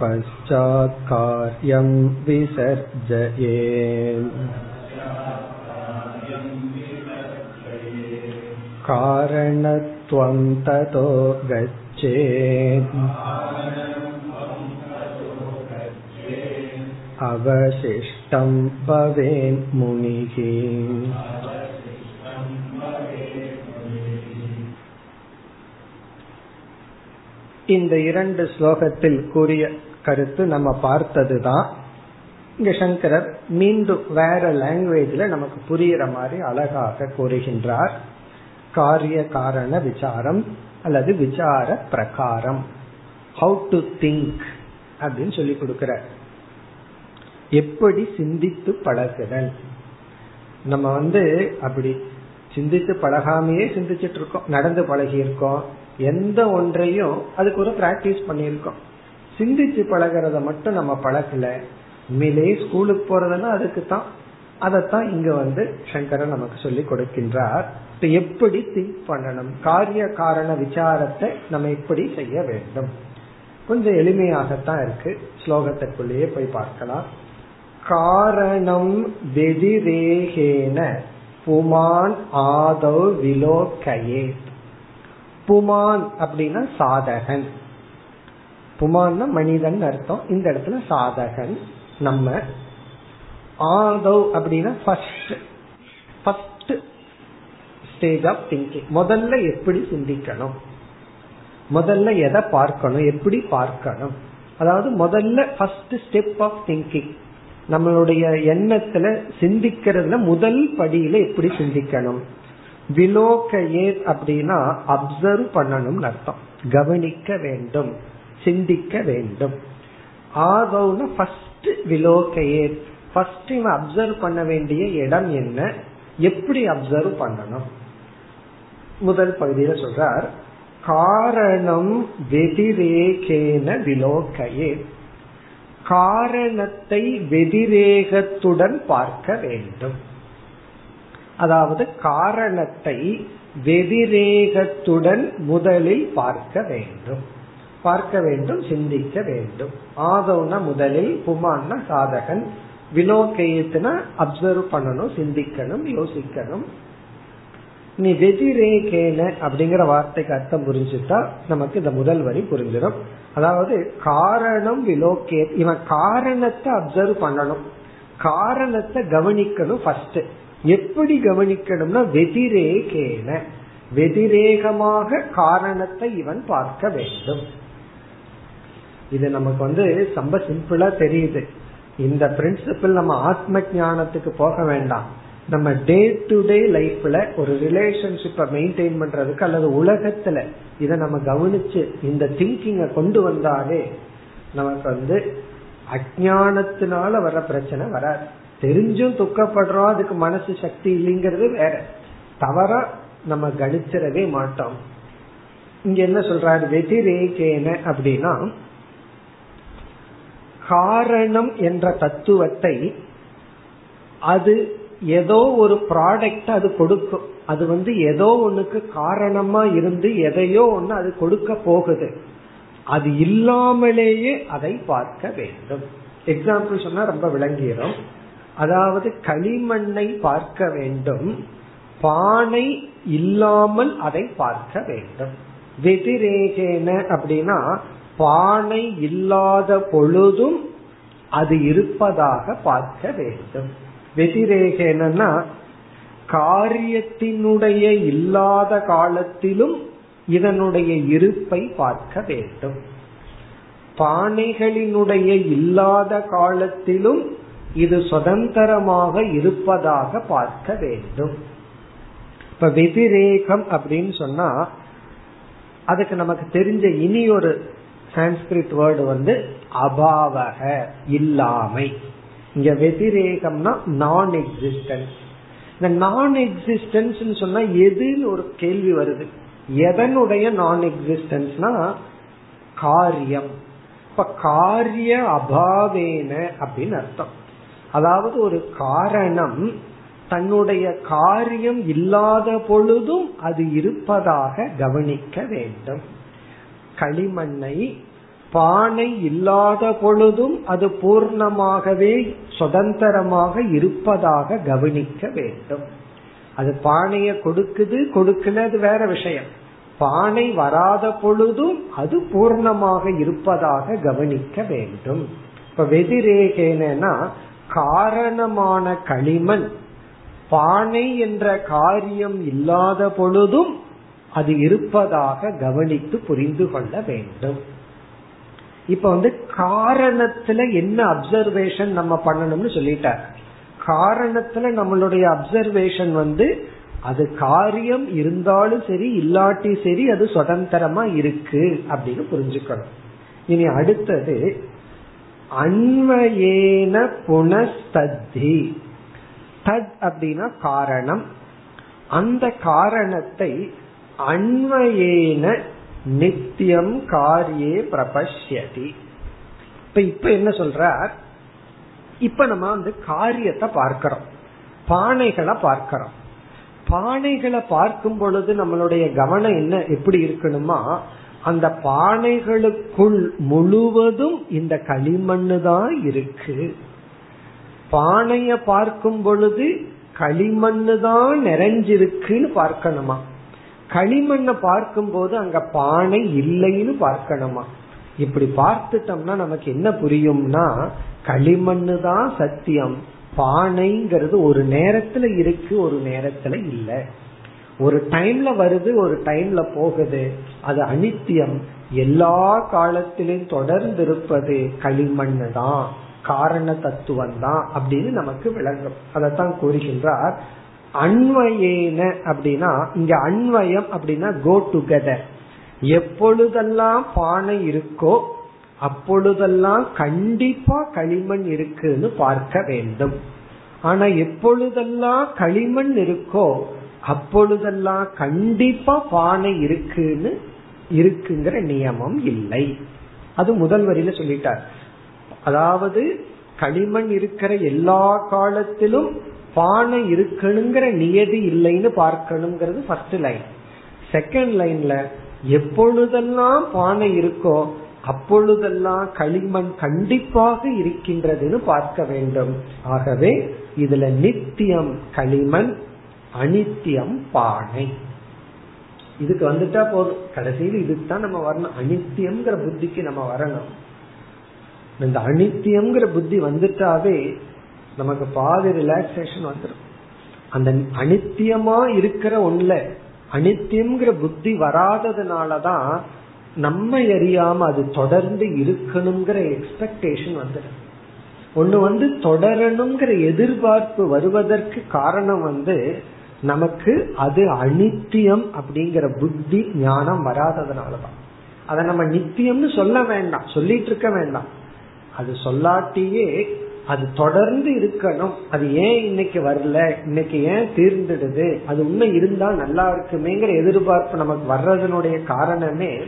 पश्चात् कार्यं विसर्जये कारणत्वं ततो गच्छेत् अवशिष्टं भवेन् मुनिः இந்த இரண்டு ஸ்லோகத்தில் கூறிய கருத்து நம்ம பார்த்ததுதான் இங்க சங்கரர் மீண்டும் வேற லாங்குவேஜ்ல நமக்கு புரியுற மாதிரி அழகாக கூறுகின்றார் காரிய காரண விசாரம் அல்லது விசார பிரகாரம் ஹவு டு திங்க் அப்படின்னு சொல்லி கொடுக்கிற எப்படி சிந்தித்து பழகுதல்? நம்ம வந்து அப்படி சிந்தித்து பழகாமையே சிந்திச்சிட்டு இருக்கோம் நடந்து பழகி இருக்கோம் எந்த ஒன்றையும் அதுக்கு ஒரு பிராக்டிஸ் பண்ணியிருக்கோம். சிந்திச்சு பழகிறத மட்டும் நம்ம பழகல உண்மையிலேயே ஸ்கூலுக்கு போறதுன்னா அதுக்கு தான். அதைத்தான் இங்க வந்து சங்கரன் நமக்கு சொல்லி கொடுக்கின்றார். எப்படி திங்க் பண்ணணும்? காரிய காரண விசாரத்தை நம்ம எப்படி செய்ய வேண்டும்? கொஞ்சம் எளிமையாகத்தான் இருக்கு. ஸ்லோகத்திற்குள்ளேயே போய் பார்க்கலாம். காரணம் வெதிரேகேன. புமான் ஆதோ விலோகையே புமான் அப்படின்னா சாதகன். புமான்னா மனிதன் அர்த்தம். இந்த இடத்துல சாதகன். நம்ம ஆதவ் அப்படின்னா first first stage of thinking முதல்ல எப்படி சிந்திக்கணும்? முதல்ல எதை பார்க்கணும்? எப்படி பார்க்கணும்? அதாவது முதல்ல ஃபர்ஸ்ட் ஸ்டெப் ஆஃப் திங்கிங் நம்மளுடைய எண்ணத்துல சிந்திக்கிறதுல முதல் படியில எப்படி சிந்திக்கணும்? விலோகையே அப்படின்னா அப்சர்வ் பண்ணணும்னு அர்த்தம். கவனிக்க வேண்டும். சிந்திக்க வேண்டும். ஆதவுன ஃபர்ஸ்ட் விலோகையே ஃபர்ஸ்ட் இவன் அப்சர்வ் பண்ண வேண்டிய இடம் என்ன? எப்படி அப்சர்வ் பண்ணணும்? முதல் பகுதியில சொல்றார் காரணம் வெதிரேகேன விலோகையே காரணத்தை வெதிரேகத்துடன் பார்க்க வேண்டும். அதாவது காரணத்தை வெதிரேகத்துடன் முதலில் பார்க்க வேண்டும். பார்க்க வேண்டும் சிந்திக்க வேண்டும். ஆதவுனா முதலில் புமான்னா சாதகன். விலோகையத்துனா அப்சர்வ் பண்ணணும் சிந்திக்கணும் யோசிக்கணும். நீ வெதிரேகேன அப்படிங்கிற வார்த்தைக்கு அர்த்தம் புரிஞ்சுட்டா நமக்கு இந்த முதல் வரி புரிஞ்சிடும். அதாவது காரணம் விலோக்கே இவன் காரணத்தை அப்சர்வ் பண்ணணும். காரணத்தை கவனிக்கணும் ஃபர்ஸ்ட் எப்படி கவனிக்கணும்னா வெதிரேகேன. வெதிரேகமாக காரணத்தை இவன் பார்க்க வேண்டும். இது நமக்கு வந்து ரொம்ப சிம்பிளா தெரியுது. இந்த பிரின்சிபிள் நம்ம ஆத்ம ஞானத்துக்கு போக வேண்டாம். நம்ம டே டு டே லைஃப்ல ஒரு ரிலேஷன்ஷிப்பை மெயின்டைன் பண்றதுக்கு அல்லது உலகத்துல இதை நம்ம கவனிச்சு இந்த திங்கிங்கை கொண்டு வந்தாலே நமக்கு வந்து அஜானத்தினால வர பிரச்சனை வராது. தெரிஞ்சும் துக்கப்படுறோம் அதுக்கு மனசு சக்தி இல்லைங்கிறது வேற. தவறா நம்ம கணிச்சிடவே மாட்டோம். இங்க என்ன சொல்றாரு? வெதிரேகேன அப்படின்னா காரணம் என்ற தத்துவத்தை அது ஏதோ ஒரு ப்ராடக்ட் அது கொடுக்கும். அது வந்து ஏதோ ஒண்ணுக்கு காரணமா இருந்து எதையோ ஒண்ணு அது கொடுக்க போகுது. அது இல்லாமலேயே அதை பார்க்க வேண்டும். எக்ஸாம்பிள் சொன்னா ரொம்ப விளங்கிடும் அதாவது களிமண்ணை பார்க்க வேண்டும். பானை இல்லாமல் அதை பார்க்க வேண்டும். வெதிரேகேன அப்படின்னா பானை இல்லாத பொழுதும் அது இருப்பதாக பார்க்க வேண்டும். வெதிரேகனா காரியத்தினுடைய இல்லாத காலத்திலும் இதனுடைய இருப்பை பார்க்க வேண்டும். பானைகளினுடைய இல்லாத காலத்திலும் இது சுதந்திரமாக இருப்பதாக பார்க்க வேண்டும். இப்ப வெதிரேகம் அப்படின்னு சொன்னா அதுக்கு நமக்கு தெரிஞ்ச இனி ஒரு சான்ஸ்கிரிட் வேர்டு வந்து அபாவக இல்லாமை. இங்க வெதிரேகம்னா நான் எக்ஸிஸ்டன்ஸ் இந்த நான் எக்ஸிஸ்டன்ஸ் சொன்னா எதுன்னு ஒரு கேள்வி வருது? எதனுடைய நான் எக்ஸிஸ்டன்ஸ்னா காரியம். இப்ப காரிய அபாவேன அப்படின்னு அர்த்தம். அதாவது ஒரு காரணம் தன்னுடைய காரியம் இல்லாத பொழுதும் அது இருப்பதாக கவனிக்க வேண்டும். களிமண்ணை பானை இல்லாத பொழுதும் அது பூர்ணமாகவே சுதந்திரமாக இருப்பதாக கவனிக்க வேண்டும். அது பானைய கொடுக்குது கொடுக்கல அது வேற விஷயம். பானை வராத பொழுதும் அது பூர்ணமாக இருப்பதாக கவனிக்க வேண்டும். இப்ப வெதிரேகேனா காரணமான களிமண் பானை என்ற காரியம் இல்லாத பொழுதும் அது இருப்பதாக கவனித்து புரிந்து கொள்ள வேண்டும். இப்ப வந்து காரணத்துல என்ன அப்சர்வேஷன் நம்ம பண்ணணும்னு சொல்லிட்டார். காரணத்துல நம்மளுடைய அப்சர்வேஷன் வந்து அது காரியம் இருந்தாலும் சரி இல்லாட்டி சரி அது சுதந்திரமா இருக்கு அப்படின்னு புரிஞ்சுக்கணும். இனி அடுத்தது அன்வயேன புனஸ்தத்தி. தத் அப்படின்னா காரணம். அந்த காரணத்தை அன்வயேன நித்தியம் காரியே பிரபஷ்யதி. இப்ப இப்ப என்ன சொல்ற இப்ப நம்ம வந்து காரியத்தை பார்க்கிறோம். பானைகளை பார்க்கிறோம். பானைகளை பார்க்கும் பொழுது நம்மளுடைய கவனம் என்ன எப்படி இருக்கணுமா? அந்த பானைகளுக்குள் முழுவதும் இந்த களிமண்ணு தான் இருக்கு. பானைய பார்க்கும் பொழுது களிமண்ணு தான் நிறைஞ்சிருக்குன்னு பார்க்கணுமா? களிமண்ணை பார்க்கும் போது அங்க பானை இல்லைன்னு பார்க்கணுமா? இப்படி பார்த்துட்டோம்னா நமக்கு என்ன புரியும்னா களிமண்ணு தான் சத்தியம். பானைங்கிறது ஒரு நேரத்துல இருக்கு ஒரு நேரத்துல இல்ல. ஒரு டைம்ல வருது ஒரு டைம்ல போகுது. அது அனித்தியம். எல்லா காலத்திலும் தொடர்ந்து இருப்பது களிமண்ணு தான். காரண தத்துவம் தான் அப்படின்னு நமக்கு விளங்கும். அதைத்தான் கூறுகின்றார். அன்வயேன அப்படின்னா இங்க அன்வயம் அப்படின்னா கோ டுகெதர் எப்பொழுதெல்லாம் பானை இருக்கோ அப்பொழுதெல்லாம் கண்டிப்பா களிமண் இருக்குன்னு பார்க்க வேண்டும். ஆனா எப்பொழுதெல்லாம் களிமண் இருக்கோ அப்பொழுதெல்லாம் கண்டிப்பா பானை இருக்குன்னு இருக்குங்கிற நியமம் இல்லை. அது முதல் வரியில சொல்லிட்டார். அதாவது களிமண் இருக்கிற எல்லா காலத்திலும் பானை இருக்கணுங்கிற நியதி இல்லைன்னு பார்க்கணுங்கிறது ஃபர்ஸ்ட் லைன் செகண்ட் லைன்ல எப்பொழுதெல்லாம் பானை இருக்கோ அப்பொழுதெல்லாம் களிமண் கண்டிப்பாக இருக்கின்றதுன்னு பார்க்க வேண்டும். ஆகவே இதுல நித்தியம் களிமண் அனித்தியம் பானை. இதுக்கு வந்துட்டா போதும். கடைசியில் இதுக்கு தான் நம்ம வரணும். அனித்தியம்ங்கிற புத்திக்கு நம்ம வரணும். இந்த அனித்தியம்ங்கிற புத்தி வந்துட்டாவே நமக்கு பாதி ரிலாக்ஸேஷன் வந்துடும் அந்த அனித்தியமா இருக்கிற ஒண்ணுல அனித்தியம்ங்கிற புத்தி வராததுனாலதான் நம்ம எரியாம அது தொடர்ந்து இருக்கணுங்கிற எக்ஸ்பெக்டேஷன் வந்துடும் ஒண்ணு வந்து தொடரணுங்கிற எதிர்பார்ப்பு வருவதற்கு காரணம் வந்து நமக்கு அது அனித்தியம் அப்படிங்கிற புத்தி ஞானம் வராததுனாலதான். அதை நம்ம நித்தியம்னு சொல்ல வேண்டாம் சொல்லிட்டு இருக்க வேண்டாம். அது சொல்லாட்டியே அது தொடர்ந்து இருக்கணும். அது ஏன் இன்னைக்கு வரல? இன்னைக்கு ஏன் தீர்ந்துடுது? அது உண்மை இருந்தா நல்லா இருக்குமேங்கிற எதிர்பார்ப்பு நமக்கு வர்றதனுடைய காரணமே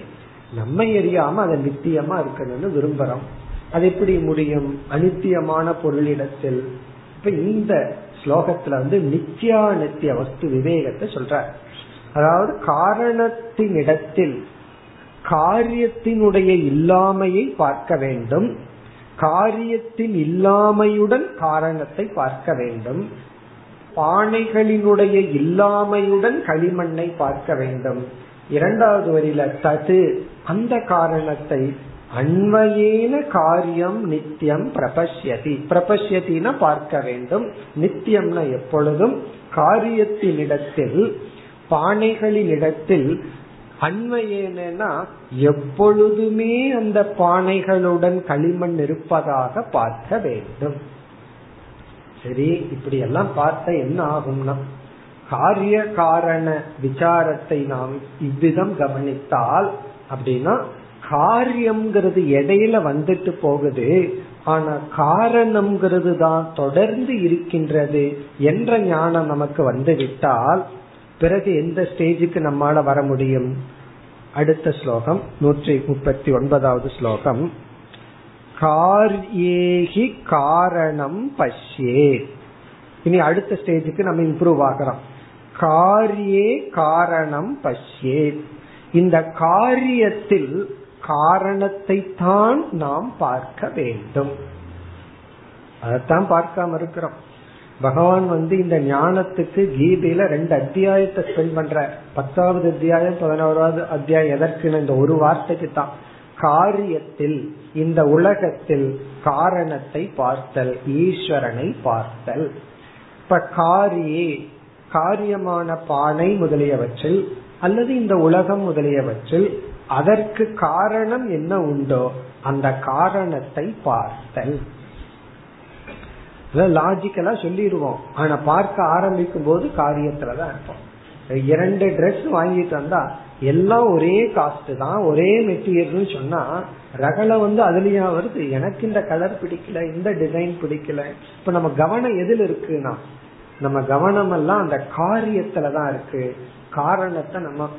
நம்ம எரியாம அதை நித்தியமா இருக்கணும்னு விரும்புறோம். அது எப்படி முடியும்? அனித்தியமான பொருளிடத்தில். இப்ப இந்த ஸ்லோகத்துல வந்து நித்யா நித்திய வஸ்து விவேகத்தை சொல்ற அதாவது காரணத்தின் இடத்தில் காரியத்தினுடைய இல்லாமையை பார்க்க வேண்டும். காரியத்தின் இல்லாமையுடன் காரணத்தை பார்க்க வேண்டும். பானைகளினுடைய இல்லாமையுடன் களிமண்ணை பார்க்க வேண்டும். இரண்டாவது வரியில தது அந்த காரணத்தை அன்வயேன காரியம் நித்தியம் பிரபஷ்யதி. பிரபஷ்யத்தின பார்க்க வேண்டும். நித்தியம்னா எப்பொழுதும் காரியத்தினிடத்தில் பானைகளின் இடத்தில் அன்மையேனா எப்பொழுதுமே அந்த பானைகளுடன் களிமண் இருப்பதாக பார்க்க வேண்டும். சரி இப்படி எல்லாம் பார்த்த என்ன ஆகும்னா காரிய காரண விசாரத்தை நாம் இவ்விதம் கவனித்தால் அப்படின்னா காரியம்ங்கிறது இடையில வந்துட்டு போகுது. ஆனா காரணம்ங்கிறது தான் தொடர்ந்து இருக்கின்றது என்ற ஞானம் நமக்கு வந்து விட்டால் பிறகு எந்த ஸ்டேஜுக்கு நம்மால வர முடியும்? அடுத்த ஸ்லோகம் நூற்றி முப்பத்தி ஒன்பதாவது ஸ்லோகம். கார்யேகி காரணம் பஷ்யே. இனி அடுத்த ஸ்டேஜுக்கு நம்ம இம்ப்ரூவ் ஆகிறோம் காரியே காரணம் பஷ்யே. இந்த காரியத்தில் காரணத்தை தான் நாம் பார்க்க வேண்டும். அதைத்தான் பார்க்காம இருக்கிறோம். பகவான் வந்து இந்த ஞானத்துக்கு கீதையில ரெண்டு அத்தியாயத்தை ஸ்பெண்ட் பண்ற பத்தாவது அத்தியாயம் பதினோராவது அத்தியாயம் எதற்குன்னு இந்த ஒரு வார்த்தைக்கு தான். காரியத்தில் இந்த உலகத்தில் காரணத்தை பார்த்தல் ஈஸ்வரனை பார்த்தல். இப்ப காரியே காரியமான பானை முதலியவற்றில் அல்லது இந்த உலகம் முதலியவற்றில் அதற்கு காரணம் என்ன உண்டோ அந்த காரணத்தை பார்த்தல். லாஜிக்கலா சொல்லிடுவோம். ஆனா பார்க்க ஆரம்பிக்கும் போது காரியத்துலதான் இருப்போம் இரண்டு ட்ரெஸ் வாங்கிட்டு வந்தா எல்லாம் ஒரே காஸ்ட் தான் ஒரே மெட்டீரியல் சொன்னா ரகலை வந்து அதுலயா வருது? எனக்கு இந்த கலர் பிடிக்கல இந்த டிசைன் பிடிக்கல. இப்ப நம்ம கவனம் எதுல இருக்குன்னா நம்ம கவனம் எல்லாம் அந்த காரியத்துலதான் இருக்கு. காரணத்தை நம்ம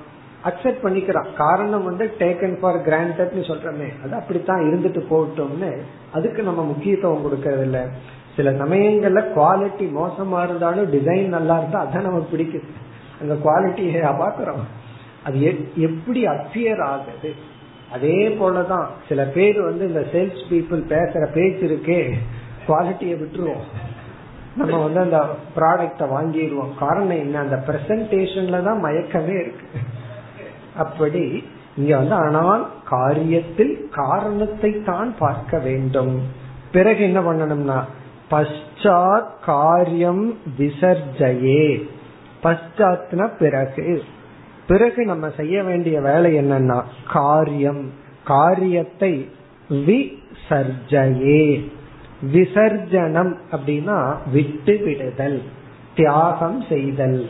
அக்செப்ட் பண்ணிக்கிறோம். காரணம் வந்து டேக்கன் ஃபார் கிராண்டட்னு சொல்றமே அது அப்படித்தான் இருந்துட்டு போட்டோம்னு அதுக்கு நம்ம முக்கியத்துவம் கொடுக்கறது இல்லை சில சமயங்கள்ல குவாலிட்டி மோசமா இருந்தாலும் டிசைன் நல்லா இருந்தா அதான் நமக்கு பிடிக்குது அந்த குவாலிட்டியை பாக்குறோம் அது எப்படி அப்பியர் ஆகுது? அதே போலதான் சில பேர் வந்து இந்த சேல்ஸ் பீப்புள் பேசுற பேச்சு இருக்கே குவாலிட்டியை விட்டுருவோம். நம்ம வந்து அந்த ப்ராடக்ட வாங்கிடுவோம். காரணம் என்ன? அந்த பிரசன்டேஷன்ல தான் மயக்கமே இருக்கு. அப்படி இங்க வந்து ஆனால் காரியத்தில் காரணத்தை தான் பார்க்க வேண்டும். பிறகு என்ன பண்ணணும்னா பஷாத் காரியம் விசர்ஜயே. பஷாத்னா பிறகு. பிறகு நம்ம செய்ய வேண்டிய வேலை என்னன்னா காரியம். காரியத்தை விசர்ஜயே. விசர்ஜனம் அப்படின்னா விட்டு விடுதல் தியாகம் செய்தல்.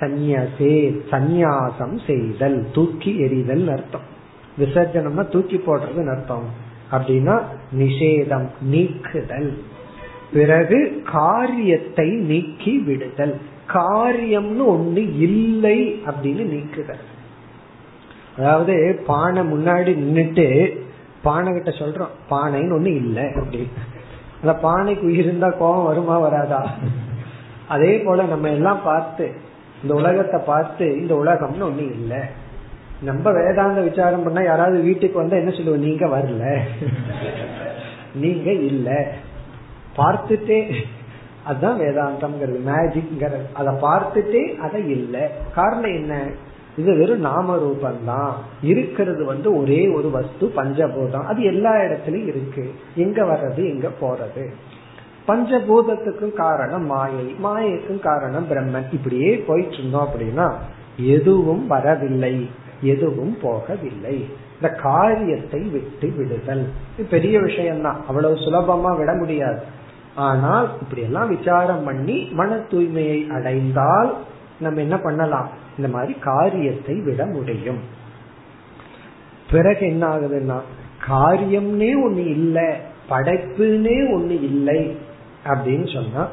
சந்நியசே சந்நியாசம் செய்தல். தூக்கி எறிதல் அர்த்தம். விசர்ஜனம்னா தூக்கி போடுறதுன்னு அர்த்தம். அப்படின்னா நிஷேதம் நீக்குதல். பிறகு காரியத்தை நீக்கி விடுதல். காரியம்னு ஒண்ணு இல்லை அப்படின்னு நீக்குதல். அதாவது பானை முன்னாடி நின்றுட்டு பானை கிட்ட சொல்றோம் பானைன்னு ஒண்ணு இல்லை அப்படின்னு. அந்த பானைக்கு உயிர் இருந்தா கோபம் வருமா வராதா? அதே போல நம்ம எல்லாம் பார்த்து இந்த உலகத்தை பார்த்து இந்த உலகம்னு ஒண்ணு இல்லை. நம்ம வேதாந்த விசாரம் பண்ணா யாராவது வீட்டுக்கு வந்தா என்ன சொல்லுவோம் நீங்க வரல. (laughs) நீங்க இல்லை. பார்த்துட்டே அதுதான் வேதாந்தம்ங்கிறது மேஜிக்ங்கிறது அதை பார்த்துட்டே அதை இல்லை. காரணம் என்ன? இது வெறும் நாம ரூபந்தான் இருக்கிறது வந்து ஒரே ஒரு வஸ்து பஞ்சபூதம். அது எல்லா இடத்துலயும் இருக்கு. எங்க வர்றது எங்க போறது? பஞ்சபூதத்துக்கும் காரணம் மாயை. மாயைக்கும் காரணம் பிரம்மன். இப்படியே போயிட்டு இருந்தோம் அப்படின்னா எதுவும் வரவில்லை. எதுவும் போகவில்லை. இந்த காரியத்தை விட்டு விடுதல். பெரிய விஷயம்தான். அவ்வளவு சுலபமா விட முடியாது. ஆனால் இப்படி எல்லாம் விசாரம் பண்ணி மன தூய்மையை அடைந்தால் நம்ம என்ன பண்ணலாம்? இந்த மாதிரி காரியத்தை விட முடியும். பிறகு என்ன ஆகுதுன்னா காரியம்னே ஒண்ணு இல்லை படைப்புனே ஒண்ணு இல்லை அப்படின்னு சொன்னா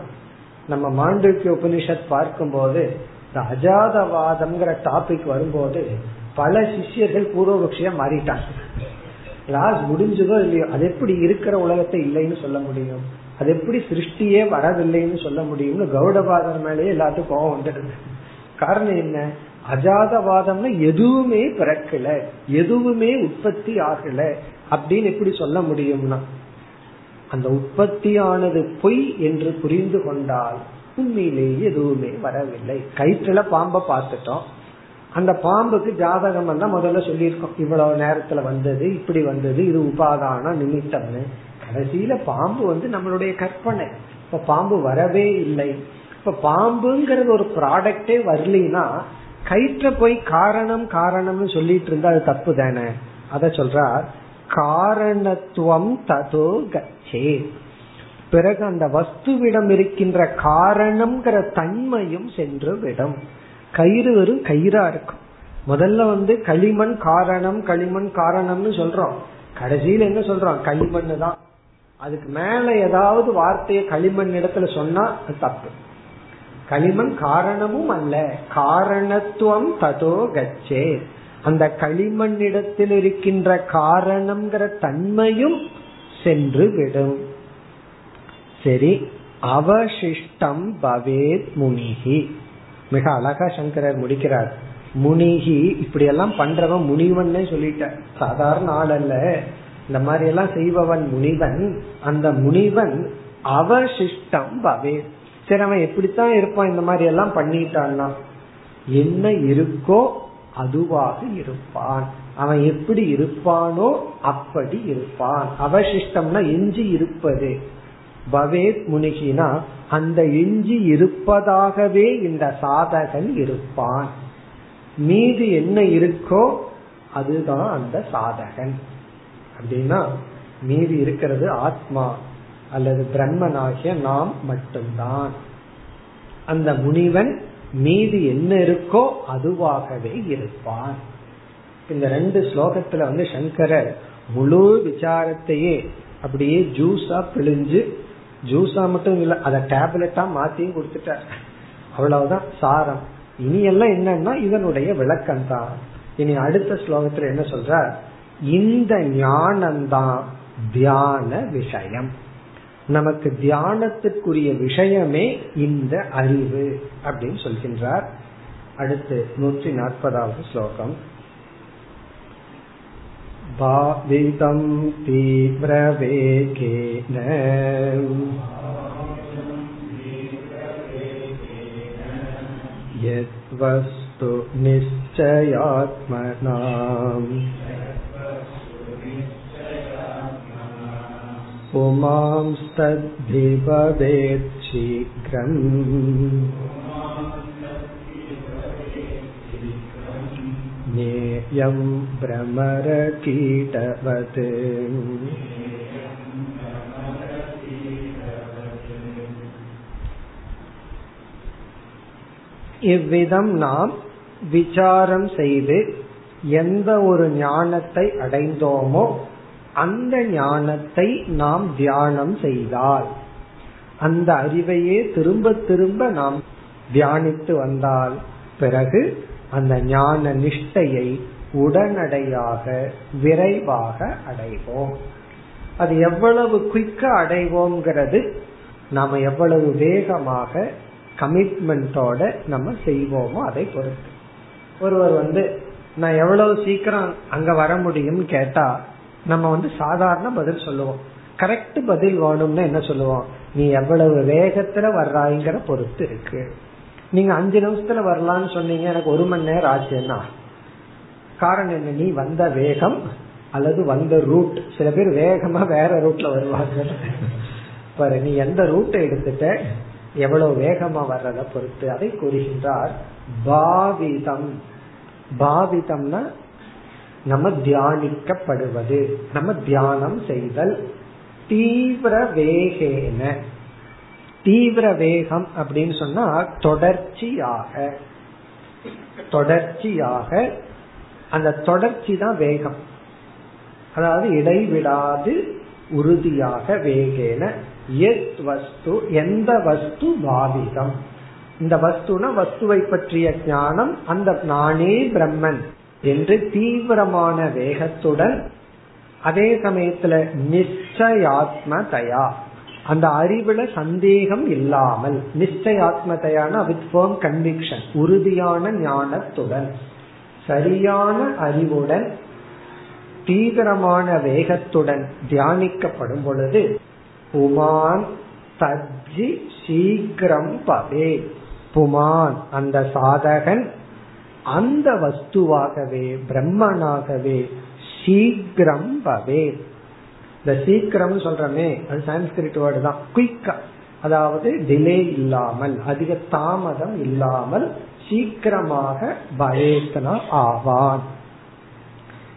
நம்ம மாண்டவிக்கு உபனிஷத் பார்க்கும்போது இந்த அஜாதவாதம்ங்கிற டாபிக் வரும்போது பல சிஷியர்கள் பூர்வபக்ஷியா மாறிட்டாங்க. கிளாஸ் முடிஞ்சதோ இல்லையோ அது எப்படி இருக்கிற உலகத்தை இல்லைன்னு சொல்ல முடியும்? அது எப்படி சிருஷ்டியே வரவில்லைன்னு சொல்ல முடியும்னு கௌடபாதர் மேலேயே எல்லாத்துக்கும் கோபம் வந்துடுது காரணம் என்ன? அஜாதவாதம்னா எதுவுமே பிறக்கல எதுவுமே உற்பத்தி ஆகல அப்படின்னு எப்படி சொல்ல முடியும்னா அந்த உற்பத்தியானது பொய் என்று புரிந்து கொண்டால் உண்மையிலேயே எதுவுமே வரவில்லை. கயிற்றுல பாம்பை பார்த்துட்டோம். அந்த பாம்புக்கு ஜாதகம் தான் முதல்ல சொல்லியிருக்கோம். இவ்வளவு நேரத்துல வந்தது இப்படி வந்தது இது உபாதான நிமித்தம்னு. கடைசியில பாம்பு வந்து நம்மளுடைய கற்பனை. இப்ப பாம்பு வரவே இல்லை. இப்ப பாம்புங்கிறது ஒரு ப்ராடக்டே வரலினா கயிற்ற போய் காரணம் காரணம்னு சொல்லிட்டு இருந்தா அது தப்பு தானே? அத சொல்றார் காரணத்துவம் ததோ கச்சே. பிறகு அந்த வஸ்துவிடம் இருக்கின்ற காரணம்ங்கிற தன்மையும் சென்று விடும். கயிறு வெறும் கயிறா இருக்கும். முதல்ல வந்து களிமண் காரணம் களிமண் காரணம்னு சொல்றோம். கடைசியில் என்ன சொல்றோம்? களிமண் தான். அதுக்கு மேல ஏதாவது வார்த்தையை களிமண் இடத்துல சொன்னா தப்பு. களிமண் காரணமும் அல்ல. காரணத்துவம் ததோ கச்சே. அந்த களிமண்ணிடத்தில் இருக்கின்ற காரணம்ங்கிற தன்மையும் சென்று விடும். சரி அவசிஷ்டம் பவேத் முனிகி மிக அழகா சங்கரர் முடிக்கிறார். முனிகி இப்படி எல்லாம் பண்றவன் முனிவன் சொல்லிட்ட சாதாரண ஆள் அல்ல இந்த மாதிரி எல்லாம் செய்பவன் முனிவன் அந்த முனிவன் அவசிஷ்டம் பவே. சரி அவன் எப்படித்தான் இருப்பான் இந்த மாதிரி எல்லாம் பண்ணிட்டான்னா? என்ன இருக்கோ அதுவாக இருப்பான். அவன் எப்படி இருப்பானோ அப்படி இருப்பான். அவசிஷ்டம்னா எஞ்சி இருப்பது. பவேத் முனிகினா அந்த எஞ்சி இருப்பதாகவே இந்த சாதகன் இருப்பான். மீது என்ன இருக்கோ அதுதான் அந்த சாதகன். அப்படின்னா மீதி இருக்கிறது ஆத்மா அல்லது பிரம்மனாகிய நாம் மட்டும்தான். அந்த முனிவன் மீதி என்ன இருக்கோ அதுவாகவே இருப்பான். இந்த ரெண்டு ஸ்லோகத்துல வந்து சங்கரர் முழு விசாரத்தையே அப்படியே ஜூஸா பிழிஞ்சு ஜூஸா மட்டும் இல்ல அத டேப்லெட்டா மாத்தியும் கொடுத்துட்டார். அவ்வளவுதான் சாரம். இனி எல்லாம் என்னன்னா இதனுடைய விளக்கம் தான் இனி அடுத்த ஸ்லோகத்துல என்ன சொல்ற இந்த ஞானம்தான் தியான விஷயம் நமக்கு தியானத்திற்குரிய விஷயமே இந்த அறிவு அப்படின்னு சொல்கின்றார் அடுத்து நூற்றி நாற்பதாவது ஸ்லோகம் भावितं तीव्रवेगेन यद्वस्तु निश्चयात्मनाम् पुमांस्तद्भिभवेत् शीघ्रम् ज्ञेयं भ्रमरकीटवत् இவ்விதம் நாம் விசாரம் செய்து எந்த ஒரு ஞானத்தை அடைந்தோமோ அந்த ஞானத்தை நாம் தியானம் செய்தால் அந்த அறிவையே திரும்ப திரும்ப நாம் தியானித்து வந்தால் பிறகு அந்த ஞான நிஷ்டையை உடனடியாக விரைவாக அடைவோம். அது எவ்வளவு குயிக்கா அடைவோங்கிறது நாம எவ்வளவு வேகமாக கமிட்மெண்டோட நம்ம செய்வோமோ அதை பொறுத்து. ஒருவர் வந்து நான் எவ்வளவு சீக்கிரம் அங்க வர முடியும்னு கேட்டா நம்ம வந்து சாதாரண பதில் சொல்லுவோம். கரெக்ட் பதில் வேணும்னு என்ன சொல்லுவோம்? நீ எவ்வளவு வேகத்துல வர்றாய்ங்கிற பொறுத்து இருக்கு. நீங்க அஞ்சு நிமிஷத்துல வரலாம்னு சொன்னீங்க எனக்கு ஒரு மணி நேரம் ஆச்சுன்னா காரணம் என்ன? நீ வந்த வேகம் அல்லது வந்த ரூட் சில பேர் வேகமா வேற ரூட்ல வருவாங்க. பாரு நீ எந்த ரூட்டை எடுத்துட்ட எவ்வளவு வேகமா வர்றத பொறுத்து. அதை கூறுகின்றார் பாவிதம். பாவிதம்னா நம்ம தியானிக்கப்படுவது. நம்ம தியானம் செய்தல். தீவிர வேகேன. தீவிர வேகம் அப்படின்னு சொன்னா தொடர்ச்சியாக. தொடர்ச்சியாக. அந்த தொடர்ச்சி தான் வேகம். அதாவது இடைவிடாது உறுதியாக வேகேன. எத் வஸ்து எந்த வஸ்து பாவிதம். இந்த வஸ்துனா வஸ்துவை பற்றிய ஞானம். அந்த நானே பிரம்மன். என்று தீவிரமான வேகத்துடன் அதே சமயத்துல நிச்சயாத்ம தயா அந்த அறிவுல சந்தேகம் இல்லாமல் நிச்சயாத்மதையான வித் ஃபேர்ம் கன்விக்ஷன் உறுதியான ஞானத்துடன் சரியான அறிவுடன் தீவிரமான வேகத்துடன் தியானிக்கப்படும் பொழுது புமான் தஜ்ஜி சீக்கிரம் பவே. புமான் அந்த சாதகன் அந்த வஸ்துவாகவே பிரம்மனாகவே சீக்கிரம் பவே. இந்த சீக்கிரம் சொல்றமே அது சான்ஸ்கிரிட் வேர்டு தான். குயிக்கா அதாவது டிலே இல்லாமல் அதிக தாமதம் இல்லாமல் சீக்கிரமாக பயத்தனா ஆவான்.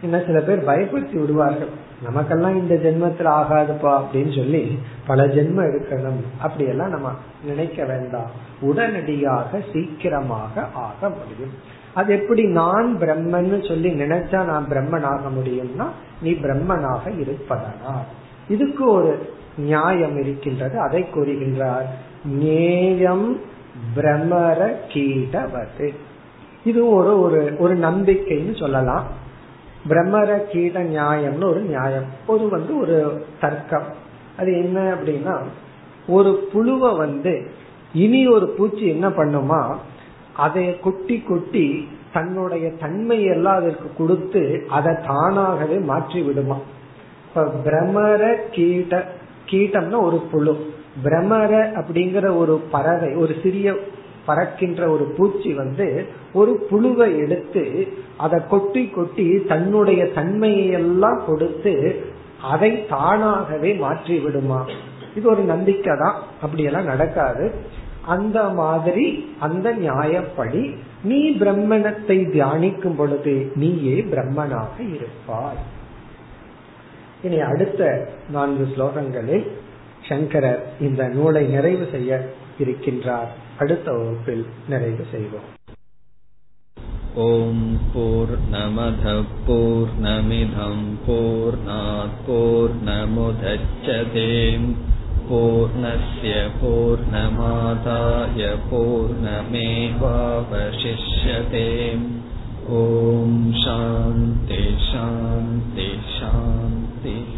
என்ன சில பேர் பயப்படுத்தி விடுவார்கள். நமக்கெல்லாம் இந்த ஜென்மத்தில் ஆகாதுப்பா அப்படின்னு சொல்லி பல ஜென்மம் எடுக்கணும். அப்படியெல்லாம் நம்ம நினைக்க வேண்டாம். உடனடியாக சீக்கிரமாக ஆக முடியும். அது எப்படி நான் பிரம்மன்னு சொல்லி நினைச்சா நான் பிரம்மன் ஆக முடியும்னா நீ பிரம்மனாக இருப்பதனா? இதுக்கு ஒரு நியாயம் இருக்கின்றது. அதை கூறுகின்றார். நேயம் பிரமர கீடவது. இது ஒரு ஒரு ஒரு நம்பிக்கைன்னு சொல்லலாம். பிரமர கீட நியாயம்னு ஒரு நியாயம். ஒரு வந்து ஒரு தர்க்கம். அது என்ன அப்படின்னா ஒரு புழுவை வந்து இனி ஒரு பூச்சி என்ன பண்ணுமா அதை கொட்டி கொட்டி தன்னுடைய தன்மையெல்லாம் அதற்கு கொடுத்து அதை தானாகவே மாற்றி விடுமா. இப்ப பிரமர கீட கீட்டம்னா ஒரு புழு. பிரமர அப்படிங்கிற ஒரு பறவை ஒரு சிறிய பறக்கின்ற ஒரு பூச்சி வந்து ஒரு புழுவை எடுத்து அதை கொட்டி கொட்டி தன்னுடைய தன்மையெல்லாம் கொடுத்து அதை தானாகவே மாற்றி விடுமா இது ஒரு நம்பிக்கை தான். அப்படியெல்லாம் நடக்காது. அந்த மாதிரி அந்த நியாயப்படி நீ பிரம்மணத்தை தியானிக்கும் பொழுது நீயே பிரம்மனாக இருப்பாய். இனி அடுத்த நான்கு ஸ்லோகங்களில் சங்கரர் இந்த நூலை நிறைவு செய்ய இருக்கின்றார். அடுத்த வகுப்பில் நிறைவு செய்வோம் ॐ पूर्णमधः पूर्णमिधं पूर्णात् पूर्णमुदच्छते पूर्णस्य पूर्णमादाय पूर्णमेवावशिष्यते ॐ शान्ति शान्ति शान्तिः